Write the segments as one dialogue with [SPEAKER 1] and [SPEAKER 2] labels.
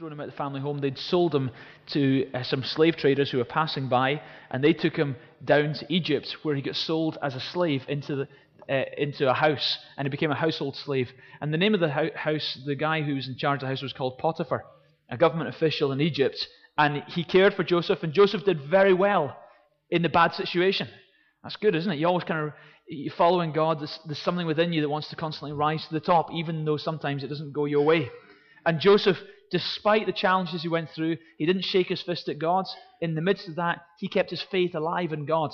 [SPEAKER 1] thrown him out of the family home. They'd sold him to uh, some slave traders who were passing by, and they took him down to Egypt, where he got sold as a slave into the uh, into a house, and he became a household slave. And the name of the house, the guy who was in charge of the house, was called Potiphar, a government official in Egypt, and he cared for Joseph, and Joseph did very well in the bad situation. That's good, isn't it? You always kind of you're following God. There's, there's something within you that wants to constantly rise to the top, even though sometimes it doesn't go your way. And Joseph, despite the challenges he went through, he didn't shake his fist at God. In the midst of that, he kept his faith alive in God.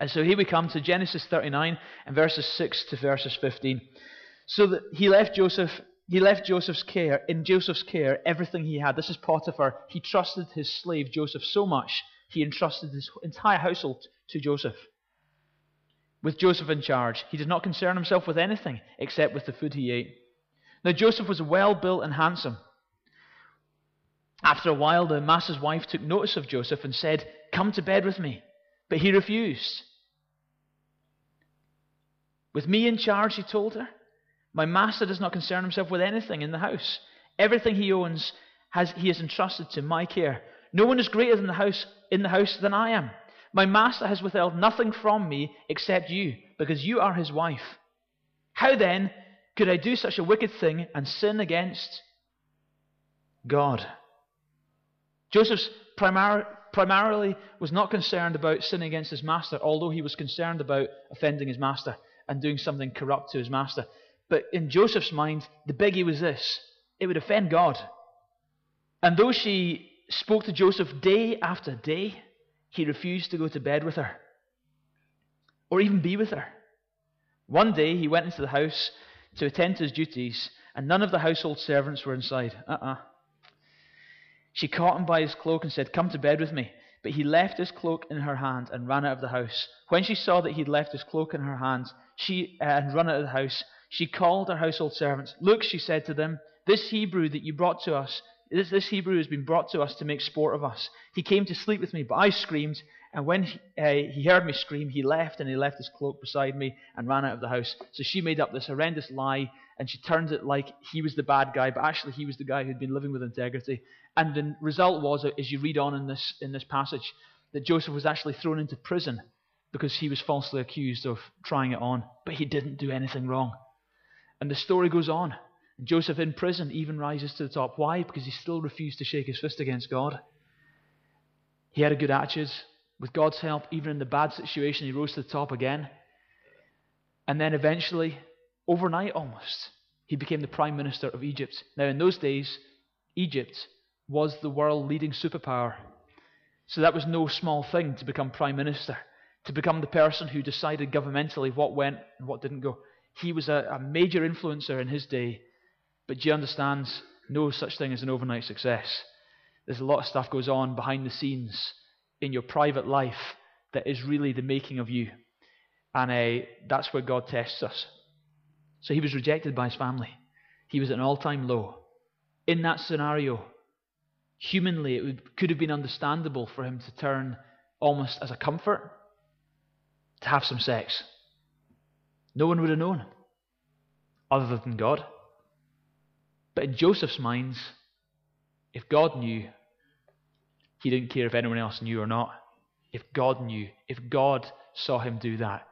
[SPEAKER 1] And so here we come to Genesis 39 and verses 6 to verses 15. So that he left Joseph, he left Joseph's care, in Joseph's care, everything he had. This is Potiphar. He trusted his slave Joseph so much, he entrusted his entire household to Joseph. With Joseph in charge, he did not concern himself with anything except with the food he ate. Now Joseph was well built and handsome. After a while, the master's wife took notice of Joseph and said, Come to bed with me. But he refused. With me in charge, he told her, my master does not concern himself with anything in the house. Everything he owns has, he has entrusted to my care. No one is greater than the house, in the house than I am. My master has withheld nothing from me except you, because you are his wife. How then could I do such a wicked thing and sin against God? Joseph's primar- primarily was not concerned about sinning against his master, although he was concerned about offending his master and doing something corrupt to his master. But in Joseph's mind, the biggie was this it would offend God. And though she spoke to Joseph day after day, he refused to go to bed with her or even be with her. One day he went into the house to attend to his duties, and none of the household servants were inside. Uh uh-uh. uh She caught him by his cloak and said, Come to bed with me. But he left his cloak in her hand and ran out of the house. When she saw that he had left his cloak in her hand she uh, and run out of the house, she called her household servants. Look, she said to them, this Hebrew that you brought to us, this, this Hebrew has been brought to us to make sport of us. He came to sleep with me, but I screamed, and when he, uh, he heard me scream, he left and he left his cloak beside me and ran out of the house. So she made up this horrendous lie and she turned it like he was the bad guy, but actually he was the guy who'd been living with integrity. And the result was, as you read on in this, in this passage, that Joseph was actually thrown into prison because he was falsely accused of trying it on, but he didn't do anything wrong. And the story goes on. Joseph in prison even rises to the top. Why? Because he still refused to shake his fist against God. He had a good attitude. With God's help, even in the bad situation, he rose to the top again. And then eventually, overnight almost, he became the prime minister of Egypt. Now, in those days, Egypt was the world leading superpower. So that was no small thing to become prime minister, to become the person who decided governmentally what went and what didn't go. He was a, a major influencer in his day, but he understands no such thing as an overnight success. There's a lot of stuff goes on behind the scenes in your private life that is really the making of you. And uh, that's where God tests us. So he was rejected by his family. He was at an all time low. In that scenario, humanly, it would, could have been understandable for him to turn almost as a comfort to have some sex. No one would have known, other than God. But in Joseph's minds, if God knew, he didn't care if anyone else knew or not. If God knew, if God saw him do that,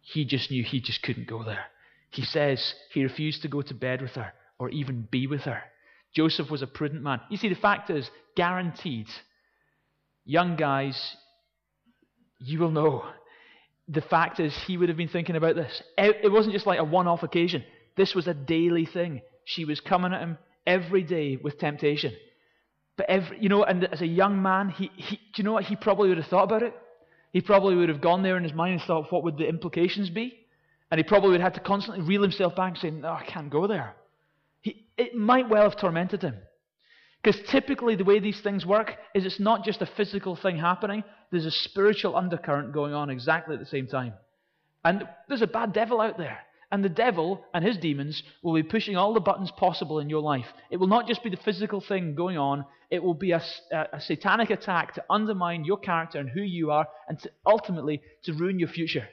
[SPEAKER 1] he just knew he just couldn't go there. He says he refused to go to bed with her or even be with her. Joseph was a prudent man. You see, the fact is, guaranteed, young guys, you will know. The fact is, he would have been thinking about this. It wasn't just like a one off occasion, this was a daily thing. She was coming at him every day with temptation. But every, you know, and as a young man, he, he, do you know what? He probably would have thought about it. He probably would have gone there in his mind and thought, what would the implications be? And he probably would have had to constantly reel himself back, saying, no, I can't go there. He, it might well have tormented him. Because typically, the way these things work is it's not just a physical thing happening, there's a spiritual undercurrent going on exactly at the same time. And there's a bad devil out there. And the devil and his demons will be pushing all the buttons possible in your life. It will not just be the physical thing going on, it will be a, a, a satanic attack to undermine your character and who you are, and to ultimately to ruin your future.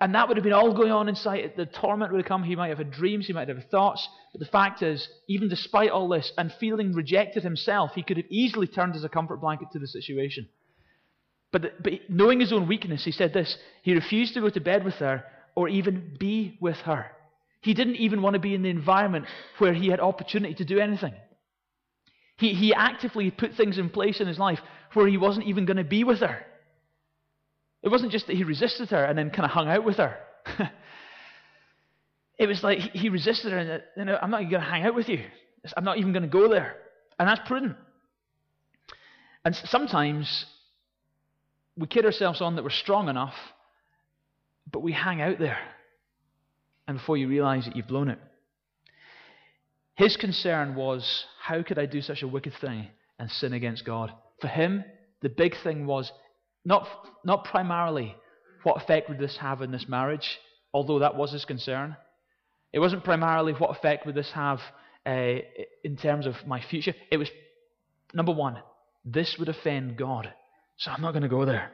[SPEAKER 1] And that would have been all going on inside. The torment would have come. He might have had dreams. He might have had thoughts. But the fact is, even despite all this and feeling rejected himself, he could have easily turned as a comfort blanket to the situation. But, but knowing his own weakness, he said this he refused to go to bed with her or even be with her. He didn't even want to be in the environment where he had opportunity to do anything. He, he actively put things in place in his life where he wasn't even going to be with her. It wasn't just that he resisted her and then kind of hung out with her. it was like he resisted her and, you know, I'm not even going to hang out with you. I'm not even going to go there. And that's prudent. And sometimes we kid ourselves on that we're strong enough, but we hang out there. And before you realize it, you've blown it. His concern was, how could I do such a wicked thing and sin against God? For him, the big thing was not, not primarily what effect would this have in this marriage, although that was his concern. It wasn't primarily what effect would this have uh, in terms of my future. It was, number one, this would offend God, so I'm not going to go there.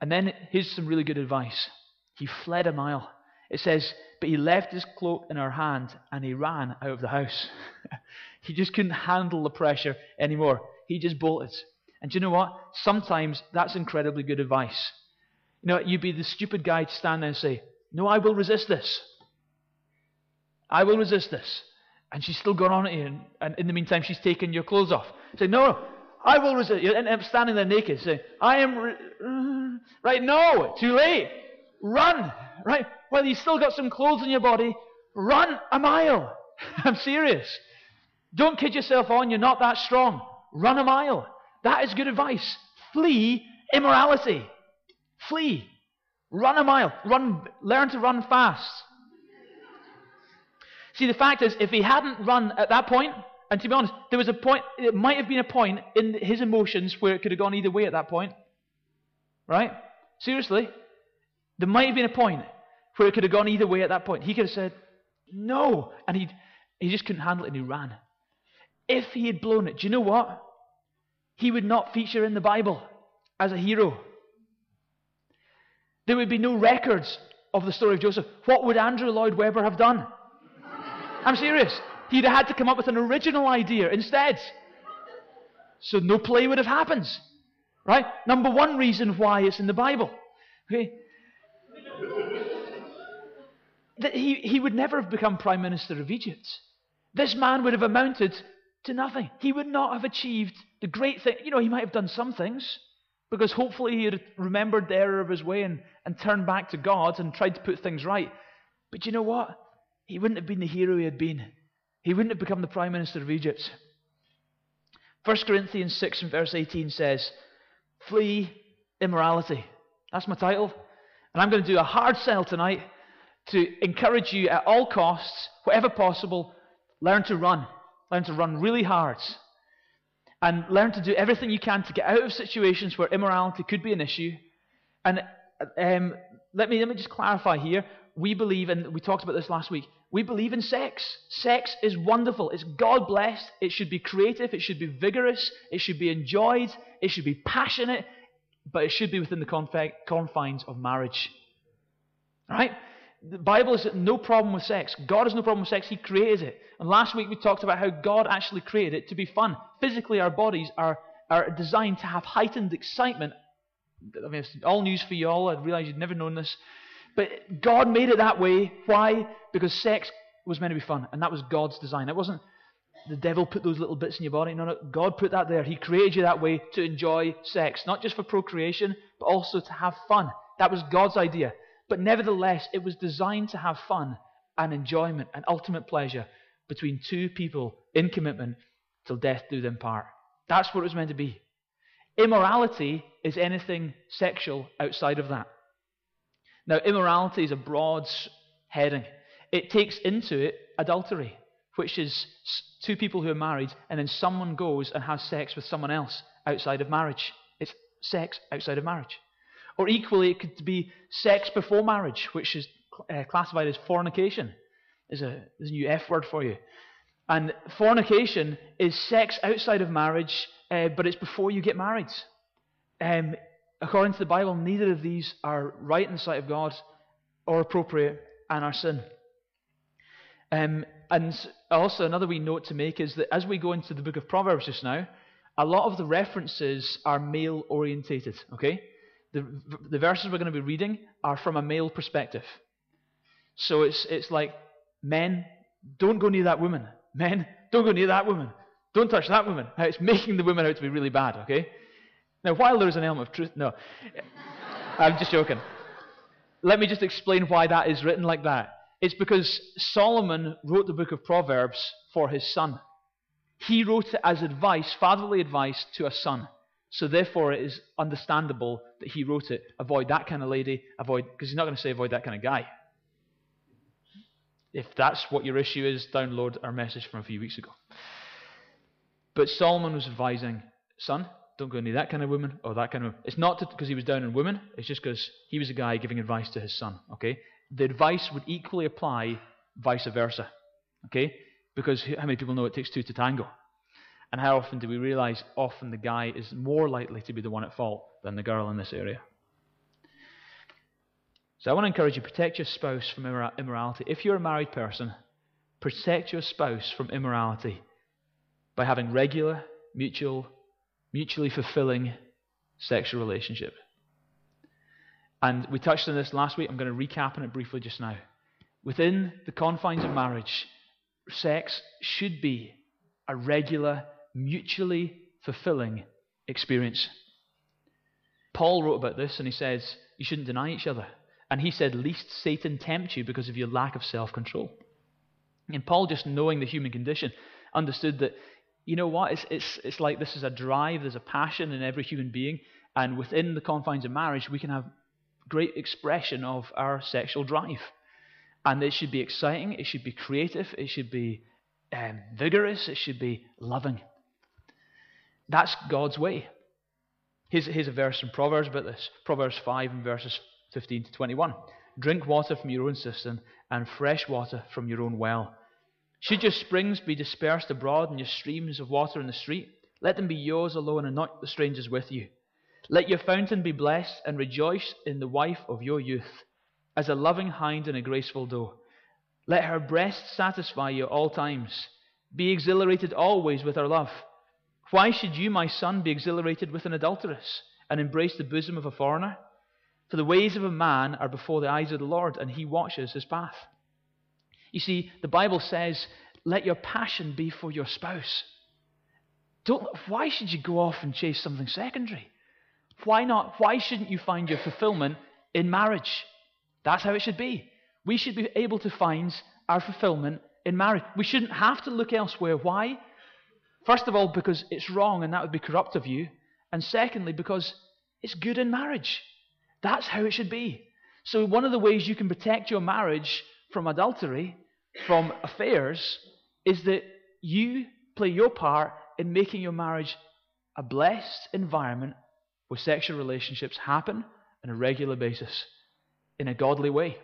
[SPEAKER 1] And then here's some really good advice. He fled a mile. It says, But he left his cloak in her hand and he ran out of the house. he just couldn't handle the pressure anymore. He just bolted. And do you know what? Sometimes that's incredibly good advice. You know, you'd be the stupid guy to stand there and say, No, I will resist this. I will resist this. And she's still going on at you, and, in the meantime, she's taking your clothes off. Say, No, I will resist. You end up standing there naked, saying, I am. Re- uh, right, no, too late. Run, right? Well, you've still got some clothes on your body. Run a mile. I'm serious. Don't kid yourself on, you're not that strong. Run a mile. That is good advice. Flee immorality. Flee. Run a mile. Run, learn to run fast. See, the fact is, if he hadn't run at that point, and to be honest, there was a point, it might have been a point in his emotions where it could have gone either way at that point. Right? Seriously. There might have been a point where it could have gone either way at that point. He could have said, no. And he he just couldn't handle it and he ran. If he had blown it, do you know what? He would not feature in the Bible as a hero. There would be no records of the story of Joseph. What would Andrew Lloyd Webber have done? I'm serious. He'd have had to come up with an original idea instead. So no play would have happened. Right? Number one reason why it's in the Bible. Okay? That he, he would never have become Prime Minister of Egypt. This man would have amounted to nothing. He would not have achieved the great thing. You know, he might have done some things because hopefully he remembered the error of his way and, and turned back to God and tried to put things right. But you know what? He wouldn't have been the hero he had been. He wouldn't have become the prime minister of Egypt. 1 Corinthians 6 and verse 18 says, Flee immorality. That's my title. And I'm going to do a hard sell tonight to encourage you at all costs, whatever possible, learn to run. Learn to run really hard. And learn to do everything you can to get out of situations where immorality could be an issue. And um, let, me, let me just clarify here. We believe, and we talked about this last week, we believe in sex. Sex is wonderful. It's God blessed. It should be creative. It should be vigorous. It should be enjoyed. It should be passionate. But it should be within the confines of marriage. Right? The Bible is no problem with sex. God has no problem with sex. He created it. And last week we talked about how God actually created it to be fun. Physically, our bodies are, are designed to have heightened excitement. I mean, it's all news for you all. I realize you'd never known this. But God made it that way. Why? Because sex was meant to be fun. And that was God's design. It wasn't the devil put those little bits in your body. No, no. God put that there. He created you that way to enjoy sex. Not just for procreation, but also to have fun. That was God's idea. But nevertheless, it was designed to have fun and enjoyment and ultimate pleasure between two people in commitment till death do them part. That's what it was meant to be. Immorality is anything sexual outside of that. Now, immorality is a broad heading. It takes into it adultery, which is two people who are married and then someone goes and has sex with someone else outside of marriage. It's sex outside of marriage. Or equally, it could be sex before marriage, which is uh, classified as fornication. There's a, there's a new F word for you. And fornication is sex outside of marriage, uh, but it's before you get married. Um, according to the Bible, neither of these are right in the sight of God, or appropriate and are sin. Um, and also, another wee note to make is that as we go into the book of Proverbs just now, a lot of the references are male orientated, okay? The, the verses we're going to be reading are from a male perspective. So it's, it's like, men, don't go near that woman. Men, don't go near that woman. Don't touch that woman. Now, It's making the woman out to be really bad, okay? Now, while there's an element of truth, no. I'm just joking. Let me just explain why that is written like that. It's because Solomon wrote the book of Proverbs for his son. He wrote it as advice, fatherly advice to a son. So therefore, it is understandable that he wrote it. Avoid that kind of lady. Avoid, because he's not going to say avoid that kind of guy. If that's what your issue is, download our message from a few weeks ago. But Solomon was advising, son, don't go near that kind of woman or that kind of. It's not because he was down on women. It's just because he was a guy giving advice to his son. Okay, the advice would equally apply vice versa. Okay, because how many people know it takes two to tango? And how often do we realize often the guy is more likely to be the one at fault than the girl in this area? So I want to encourage you protect your spouse from immorality. If you're a married person, protect your spouse from immorality by having regular, mutual, mutually fulfilling sexual relationship. And we touched on this last week. I'm going to recap on it briefly just now. Within the confines of marriage, sex should be a regular, mutually fulfilling experience. Paul wrote about this and he says, You shouldn't deny each other. And he said, Least Satan tempt you because of your lack of self control. And Paul, just knowing the human condition, understood that you know what? It's, it's, it's like this is a drive, there's a passion in every human being, and within the confines of marriage, we can have great expression of our sexual drive. And it should be exciting, it should be creative, it should be um, vigorous, it should be loving. That's God's way. Here's, here's a verse from Proverbs about this Proverbs 5 and verses 15 to 21. Drink water from your own cistern and fresh water from your own well. Should your springs be dispersed abroad and your streams of water in the street, let them be yours alone and not the strangers with you. Let your fountain be blessed and rejoice in the wife of your youth, as a loving hind and a graceful doe. Let her breast satisfy you at all times. Be exhilarated always with her love. Why should you, my son, be exhilarated with an adulteress and embrace the bosom of a foreigner? For the ways of a man are before the eyes of the Lord, and he watches his path. You see, the Bible says, let your passion be for your spouse. Don't, why should you go off and chase something secondary? Why not? Why shouldn't you find your fulfillment in marriage? That's how it should be. We should be able to find our fulfillment in marriage. We shouldn't have to look elsewhere. Why? First of all, because it's wrong and that would be corrupt of you. And secondly, because it's good in marriage. That's how it should be. So, one of the ways you can protect your marriage from adultery from affairs is that you play your part in making your marriage a blessed environment where sexual relationships happen on a regular basis in a godly way.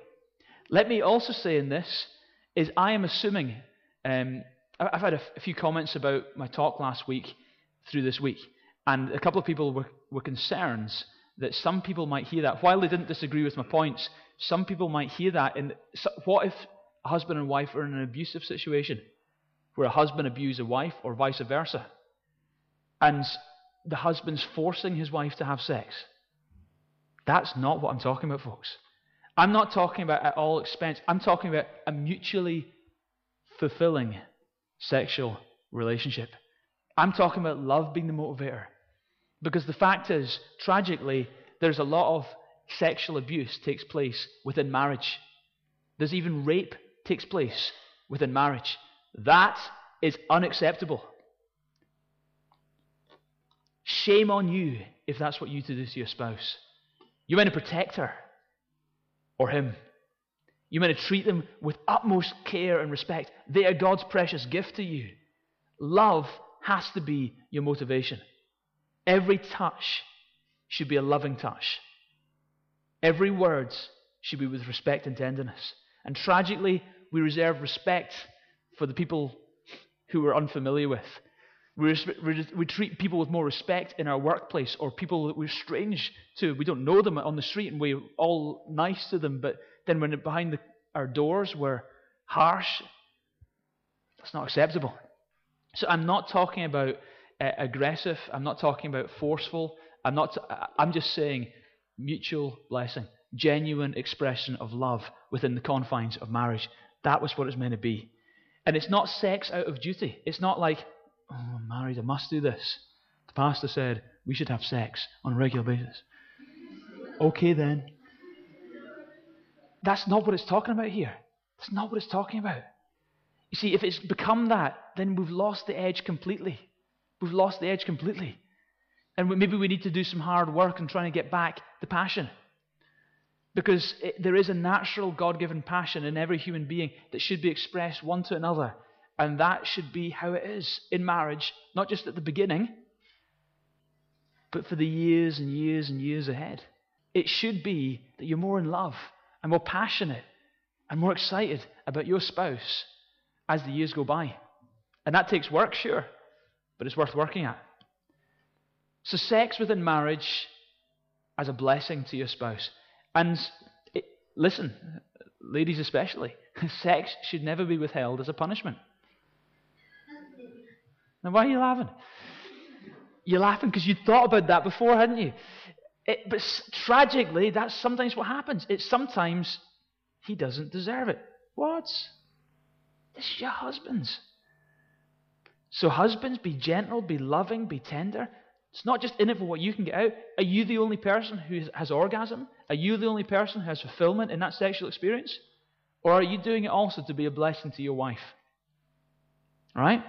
[SPEAKER 1] Let me also say in this is I am assuming um, I've had a, f- a few comments about my talk last week through this week, and a couple of people were, were concerned that some people might hear that. While they didn't disagree with my points, some people might hear that. And so what if a husband and wife are in an abusive situation where a husband abuses a wife or vice versa, and the husband's forcing his wife to have sex. That's not what I'm talking about, folks. I'm not talking about at all expense. I'm talking about a mutually fulfilling sexual relationship. I'm talking about love being the motivator. Because the fact is, tragically, there's a lot of sexual abuse takes place within marriage. There's even rape takes place within marriage. That is unacceptable. Shame on you if that's what you do to your spouse. You want to protect her or him. You want to treat them with utmost care and respect. They are God's precious gift to you. Love has to be your motivation. Every touch should be a loving touch. Every word should be with respect and tenderness. And tragically, we reserve respect for the people who we're unfamiliar with. We, we, treat people with more respect in our workplace or people that we're strange to. We don't know them on the street and we're all nice to them, but then when behind the, our doors we're harsh, that's not acceptable. So I'm not talking about uh, aggressive. I'm not talking about forceful. I'm not. T- I'm just saying mutual blessing, genuine expression of love within the confines of marriage. That was what it's meant to be. And it's not sex out of duty. It's not like, oh, I'm married, I must do this. The pastor said we should have sex on a regular basis. Okay then. That's not what it's talking about here. That's not what it's talking about. You see, if it's become that, then we've lost the edge completely. We've lost the edge completely. And maybe we need to do some hard work in trying to get back the passion. Because it, there is a natural God given passion in every human being that should be expressed one to another. And that should be how it is in marriage, not just at the beginning, but for the years and years and years ahead. It should be that you're more in love and more passionate and more excited about your spouse as the years go by. And that takes work, sure, but it's worth working at. So, sex within marriage as a blessing to your spouse. And it, listen, ladies especially, sex should never be withheld as a punishment. Now, why are you laughing? You're laughing because you thought about that before, hadn't you? It, but tragically, that's sometimes what happens. It's sometimes he doesn't deserve it. What? This is your husband's. So, husbands, be gentle, be loving, be tender. It's not just in it for what you can get out. Are you the only person who has orgasm? Are you the only person who has fulfillment in that sexual experience? Or are you doing it also to be a blessing to your wife? Right?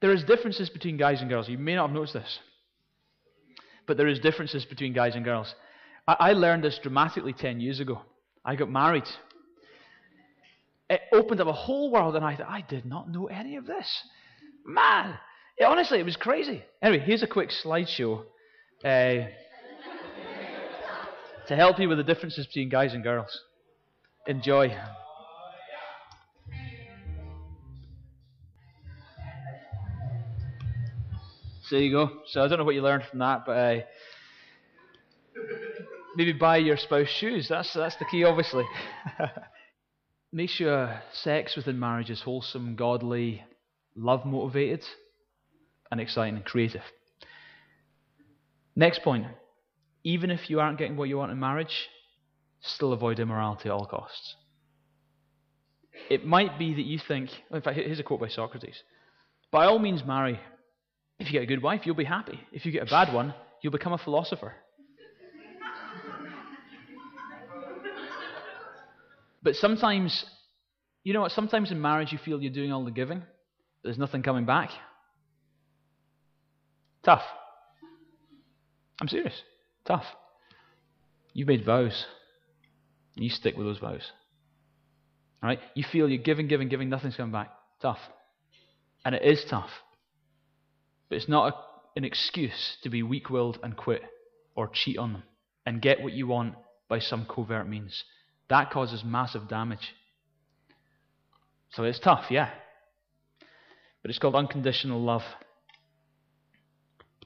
[SPEAKER 1] There is differences between guys and girls. You may not have noticed this. But there is differences between guys and girls. I, I learned this dramatically 10 years ago. I got married. It opened up a whole world, and I thought, I did not know any of this. Man, honestly, it was crazy. Anyway, here's a quick slideshow uh, to help you with the differences between guys and girls. Enjoy. So there you go. So I don't know what you learned from that, but uh, maybe buy your spouse shoes. That's that's the key, obviously. Make sure sex within marriage is wholesome, godly, love motivated, and exciting and creative. Next point even if you aren't getting what you want in marriage, still avoid immorality at all costs. It might be that you think, in fact, here's a quote by Socrates By all means, marry. If you get a good wife, you'll be happy. If you get a bad one, you'll become a philosopher. but sometimes, you know what? Sometimes in marriage, you feel you're doing all the giving, there's nothing coming back. Tough. I'm serious. Tough. You've made vows. And you stick with those vows. All right? You feel you're giving, giving, giving, nothing's coming back. Tough. And it is tough. But it's not a, an excuse to be weak willed and quit or cheat on them and get what you want by some covert means. That causes massive damage. So it's tough, yeah. But it's called unconditional love.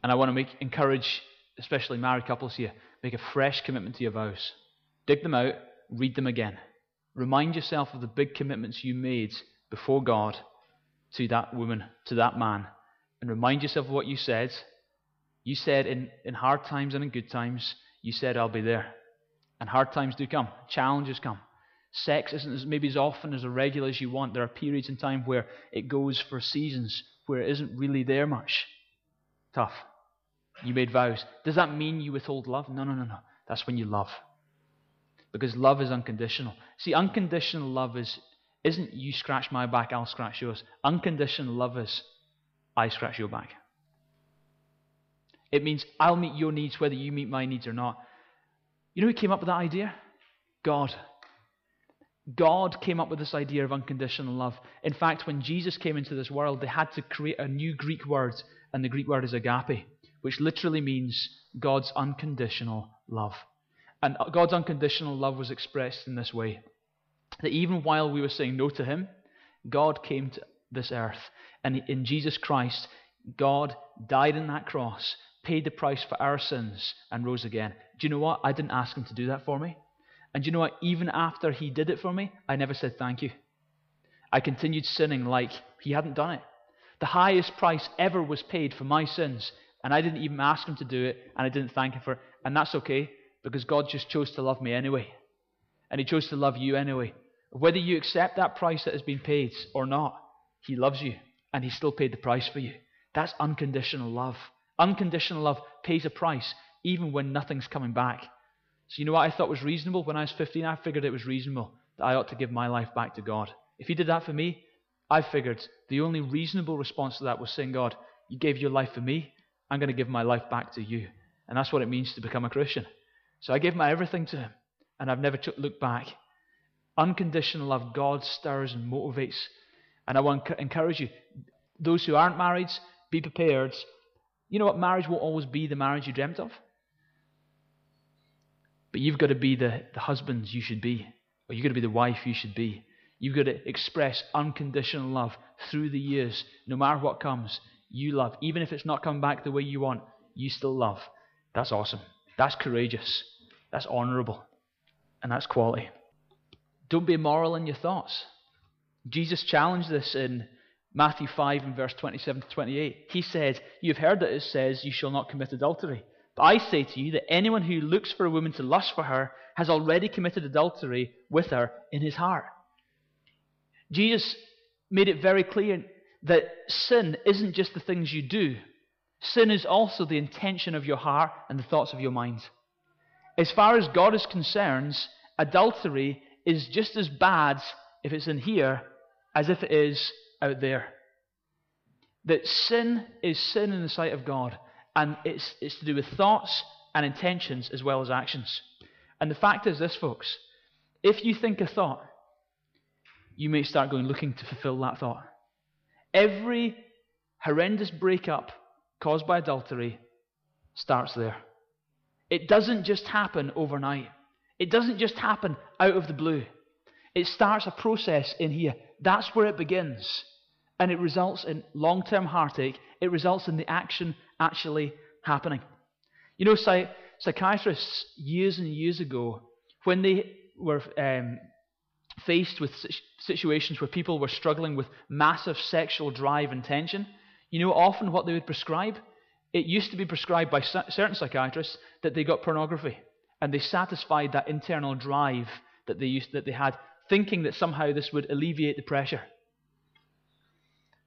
[SPEAKER 1] And I want to make, encourage, especially married couples here, make a fresh commitment to your vows. Dig them out, read them again. Remind yourself of the big commitments you made before God to that woman, to that man, and remind yourself of what you said. You said in, in hard times and in good times, you said, I'll be there. And hard times do come, challenges come. Sex isn't as, maybe as often as regular as you want. There are periods in time where it goes for seasons where it isn't really there much. Tough. You made vows. Does that mean you withhold love? No, no, no, no. That's when you love. Because love is unconditional. See, unconditional love is, isn't you scratch my back, I'll scratch yours. Unconditional love is I scratch your back. It means I'll meet your needs whether you meet my needs or not. You know who came up with that idea? God. God came up with this idea of unconditional love. In fact, when Jesus came into this world, they had to create a new Greek word, and the Greek word is agape, which literally means God's unconditional love. And God's unconditional love was expressed in this way that even while we were saying no to Him, God came to this earth. And in Jesus Christ, God died on that cross, paid the price for our sins, and rose again. Do you know what? I didn't ask Him to do that for me. And do you know what? Even after he did it for me, I never said thank you. I continued sinning like he hadn't done it. The highest price ever was paid for my sins, and I didn't even ask him to do it, and I didn't thank him for it. And that's okay, because God just chose to love me anyway. And he chose to love you anyway. Whether you accept that price that has been paid or not, he loves you, and he still paid the price for you. That's unconditional love. Unconditional love pays a price, even when nothing's coming back. So, you know what I thought was reasonable when I was 15? I figured it was reasonable that I ought to give my life back to God. If He did that for me, I figured the only reasonable response to that was saying, God, you gave your life for me. I'm going to give my life back to you. And that's what it means to become a Christian. So I gave my everything to Him, and I've never looked back. Unconditional love, God stirs and motivates. And I want to encourage you, those who aren't married, be prepared. You know what? Marriage won't always be the marriage you dreamt of. But you've got to be the, the husbands you should be, or you've got to be the wife you should be. You've got to express unconditional love through the years. No matter what comes, you love. Even if it's not come back the way you want, you still love. That's awesome. That's courageous. That's honorable. And that's quality. Don't be immoral in your thoughts. Jesus challenged this in Matthew 5 and verse 27 to 28. He said, You've heard that it says, You shall not commit adultery. But I say to you that anyone who looks for a woman to lust for her has already committed adultery with her in his heart. Jesus made it very clear that sin isn't just the things you do, sin is also the intention of your heart and the thoughts of your mind. As far as God is concerned, adultery is just as bad if it's in here as if it is out there. That sin is sin in the sight of God, and it's, it's to do with thoughts and intentions as well as actions. And the fact is this, folks if you think a thought, you may start going looking to fulfill that thought. Every horrendous breakup caused by adultery starts there. It doesn't just happen overnight, it doesn't just happen out of the blue. It starts a process in here. That's where it begins. And it results in long term heartache. It results in the action actually happening. You know, psych- psychiatrists years and years ago, when they were um, faced with situations where people were struggling with massive sexual drive and tension, you know often what they would prescribe? It used to be prescribed by certain psychiatrists that they got pornography and they satisfied that internal drive that they used that they had thinking that somehow this would alleviate the pressure.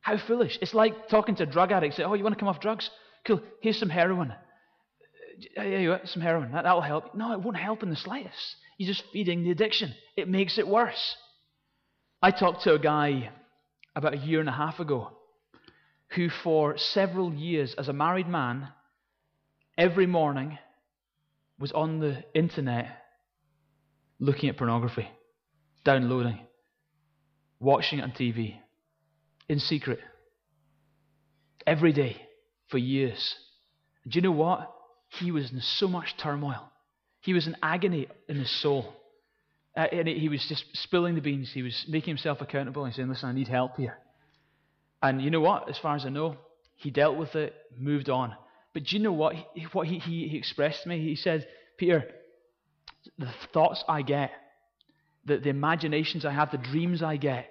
[SPEAKER 1] How foolish. It's like talking to a drug addict. Say, oh, you want to come off drugs? Cool. Here's some heroin. Yeah, yeah, some heroin. That, that'll help. No, it won't help in the slightest. You're just feeding the addiction. It makes it worse. I talked to a guy about a year and a half ago who, for several years, as a married man, every morning was on the internet looking at pornography downloading, watching it on TV, in secret, every day for years. And do you know what? He was in so much turmoil. He was in agony in his soul. Uh, and he was just spilling the beans. He was making himself accountable and saying, Listen, I need help here. And you know what? As far as I know, he dealt with it, moved on. But do you know what? He, what he, he, he expressed to me? He said, Peter, the thoughts I get the, the imaginations I have, the dreams I get,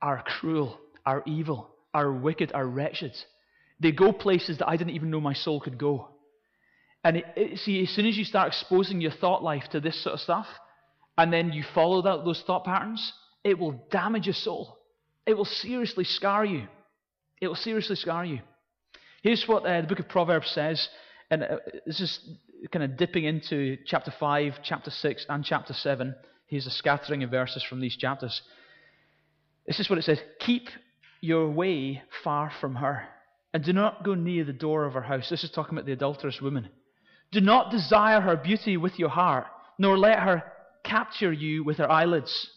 [SPEAKER 1] are cruel, are evil, are wicked, are wretched. They go places that I didn't even know my soul could go. And it, it, see, as soon as you start exposing your thought life to this sort of stuff, and then you follow that, those thought patterns, it will damage your soul. It will seriously scar you. It will seriously scar you. Here's what uh, the book of Proverbs says, and uh, this is kind of dipping into chapter 5, chapter 6, and chapter 7. Here's a scattering of verses from these chapters. This is what it says Keep your way far from her, and do not go near the door of her house. This is talking about the adulterous woman. Do not desire her beauty with your heart, nor let her capture you with her eyelids.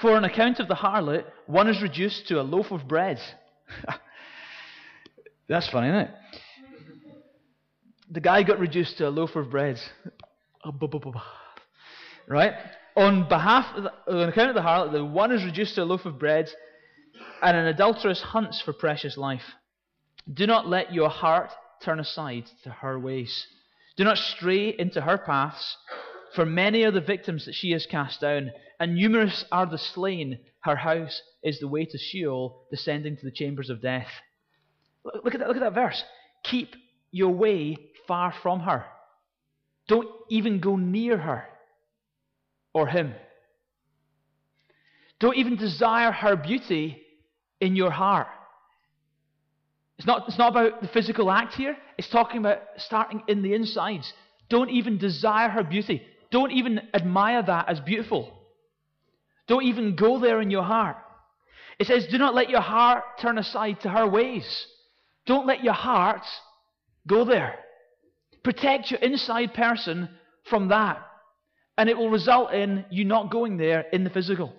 [SPEAKER 1] For on account of the harlot, one is reduced to a loaf of bread. That's funny, isn't it? The guy got reduced to a loaf of bread. Right? On behalf, the, on account of the harlot, the one is reduced to a loaf of bread, and an adulteress hunts for precious life. Do not let your heart turn aside to her ways. Do not stray into her paths, For many are the victims that she has cast down, and numerous are the slain. Her house is the way to Sheol, descending to the chambers of death. Look at that, look at that verse. Keep your way far from her. Don't even go near her or him. Don't even desire her beauty in your heart. It's not, it's not about the physical act here, it's talking about starting in the insides. Don't even desire her beauty. Don't even admire that as beautiful. Don't even go there in your heart. It says, Do not let your heart turn aside to her ways. Don't let your heart go there. Protect your inside person from that. And it will result in you not going there in the physical.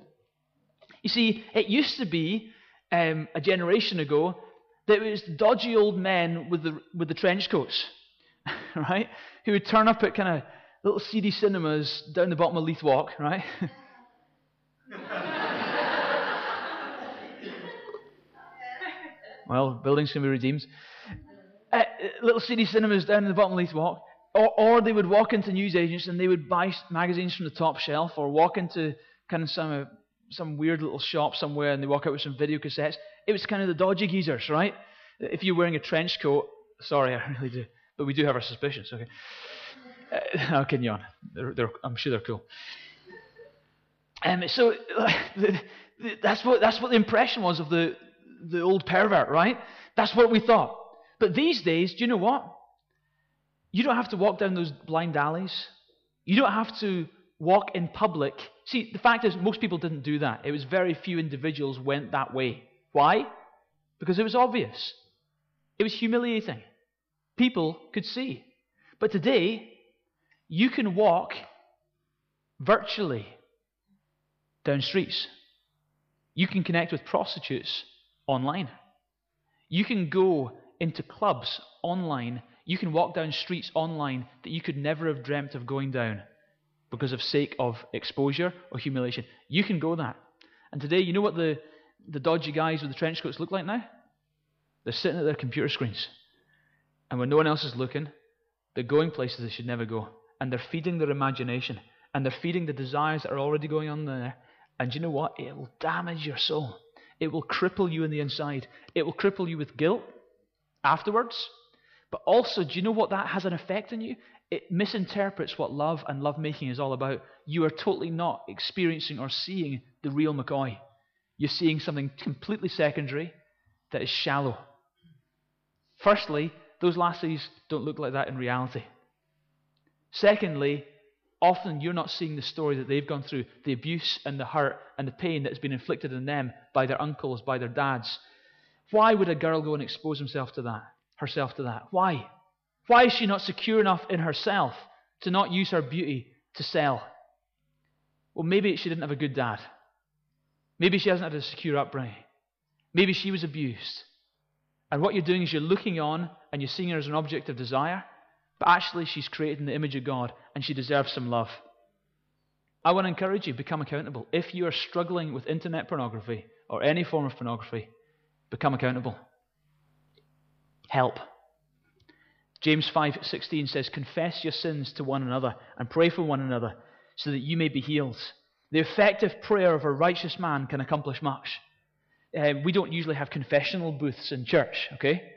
[SPEAKER 1] You see, it used to be um, a generation ago that it was dodgy old men with the, with the trench coats, right? Who would turn up at kind of little seedy cinemas down the bottom of Leith Walk, right? well, buildings can be redeemed. Uh, little seedy cinemas down in the bottom of Leith Walk. Or, or they would walk into newsagents and they would buy magazines from the top shelf, or walk into kind of some some weird little shop somewhere and they walk out with some video cassettes. It was kind of the dodgy geezers, right? If you're wearing a trench coat, sorry, I really do, but we do have our suspicions. Okay, uh, I'll continue on. They're, they're, I'm sure they're cool. Um, so that's what that's what the impression was of the the old pervert, right? That's what we thought. But these days, do you know what? You don't have to walk down those blind alleys. You don't have to walk in public. See, the fact is, most people didn't do that. It was very few individuals went that way. Why? Because it was obvious. It was humiliating. People could see. But today, you can walk virtually down streets. You can connect with prostitutes online. You can go into clubs online. You can walk down streets online that you could never have dreamt of going down because of sake of exposure or humiliation. You can go that. And today, you know what the, the dodgy guys with the trench coats look like now? They're sitting at their computer screens. And when no one else is looking, they're going places they should never go. And they're feeding their imagination. And they're feeding the desires that are already going on there. And you know what? It will damage your soul. It will cripple you in the inside. It will cripple you with guilt afterwards. But also, do you know what that has an effect on you? it misinterprets what love and lovemaking is all about. You are totally not experiencing or seeing the real McCoy. You're seeing something completely secondary that is shallow. Firstly, those lassies don't look like that in reality. Secondly, often you're not seeing the story that they've gone through, the abuse and the hurt and the pain that has been inflicted on them by their uncles, by their dads. Why would a girl go and expose himself to that, herself to that? Why? Why is she not secure enough in herself to not use her beauty to sell? Well, maybe she didn't have a good dad. Maybe she hasn't had a secure upbringing. Maybe she was abused. And what you're doing is you're looking on and you're seeing her as an object of desire, but actually she's created in the image of God and she deserves some love. I want to encourage you, become accountable. If you are struggling with internet pornography or any form of pornography, become accountable. Help. James 5:16 says, "Confess your sins to one another and pray for one another, so that you may be healed." The effective prayer of a righteous man can accomplish much. Uh, we don't usually have confessional booths in church, okay?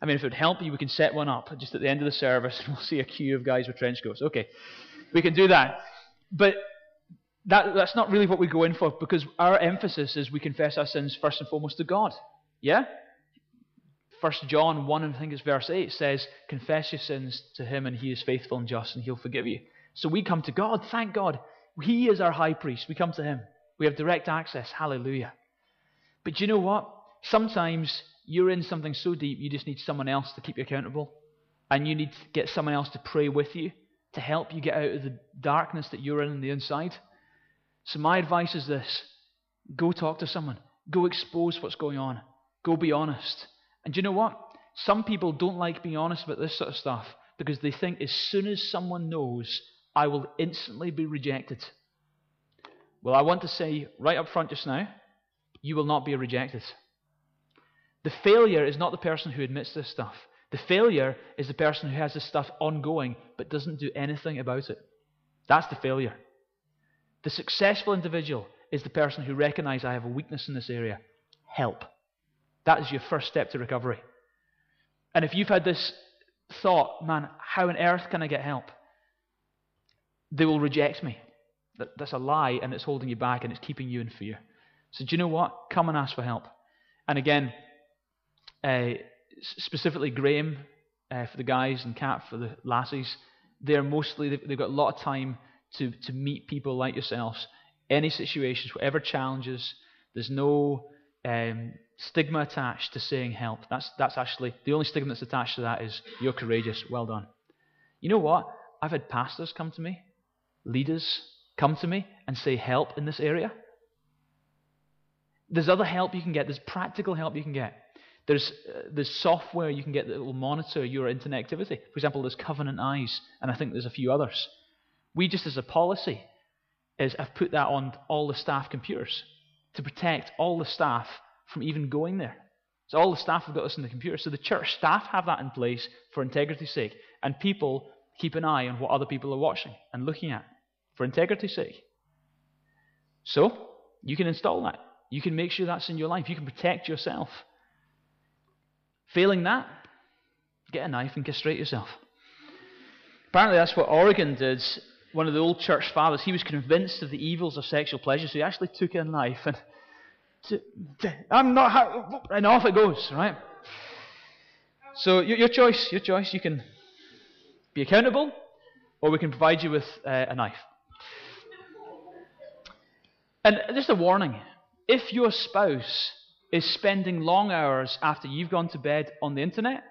[SPEAKER 1] I mean, if it would help you, we can set one up just at the end of the service, and we'll see a queue of guys with trench coats. Okay, we can do that. But that, that's not really what we go in for, because our emphasis is we confess our sins first and foremost to God. Yeah? 1 John 1, I think it's verse 8, says, Confess your sins to him, and he is faithful and just, and he'll forgive you. So we come to God. Thank God. He is our high priest. We come to him. We have direct access. Hallelujah. But you know what? Sometimes you're in something so deep, you just need someone else to keep you accountable. And you need to get someone else to pray with you to help you get out of the darkness that you're in on the inside. So, my advice is this go talk to someone, go expose what's going on, go be honest. And you know what? Some people don't like being honest about this sort of stuff because they think as soon as someone knows, I will instantly be rejected. Well, I want to say right up front just now, you will not be rejected. The failure is not the person who admits this stuff. The failure is the person who has this stuff ongoing but doesn't do anything about it. That's the failure. The successful individual is the person who recognizes I have a weakness in this area. Help. That is your first step to recovery. And if you've had this thought, man, how on earth can I get help? They will reject me. That's a lie, and it's holding you back, and it's keeping you in fear. So, do you know what? Come and ask for help. And again, uh, specifically Graham uh, for the guys and Kat for the lassies, they're mostly, they've, they've got a lot of time to, to meet people like yourselves. Any situations, whatever challenges, there's no um, stigma attached to saying help. That's, that's actually, the only stigma that's attached to that is you're courageous, well done. You know what? I've had pastors come to me, leaders come to me and say help in this area. There's other help you can get, there's practical help you can get. There's, uh, there's software you can get that will monitor your internet activity. For example, there's Covenant Eyes, and I think there's a few others. We just, as a policy, is have put that on all the staff computers to protect all the staff from even going there. So all the staff have got this in the computer. So the church staff have that in place for integrity's sake, and people keep an eye on what other people are watching and looking at for integrity's sake. So you can install that. You can make sure that's in your life. You can protect yourself. Failing that, get a knife and castrate yourself. Apparently, that's what Origen did. One of the old church fathers, he was convinced of the evils of sexual pleasure, so he actually took a knife and I'm not, and off it goes, right? So your, choice, your choice. You can be accountable, or we can provide you with uh, a knife. And just a warning: if your spouse is spending long hours after you've gone to bed on the internet,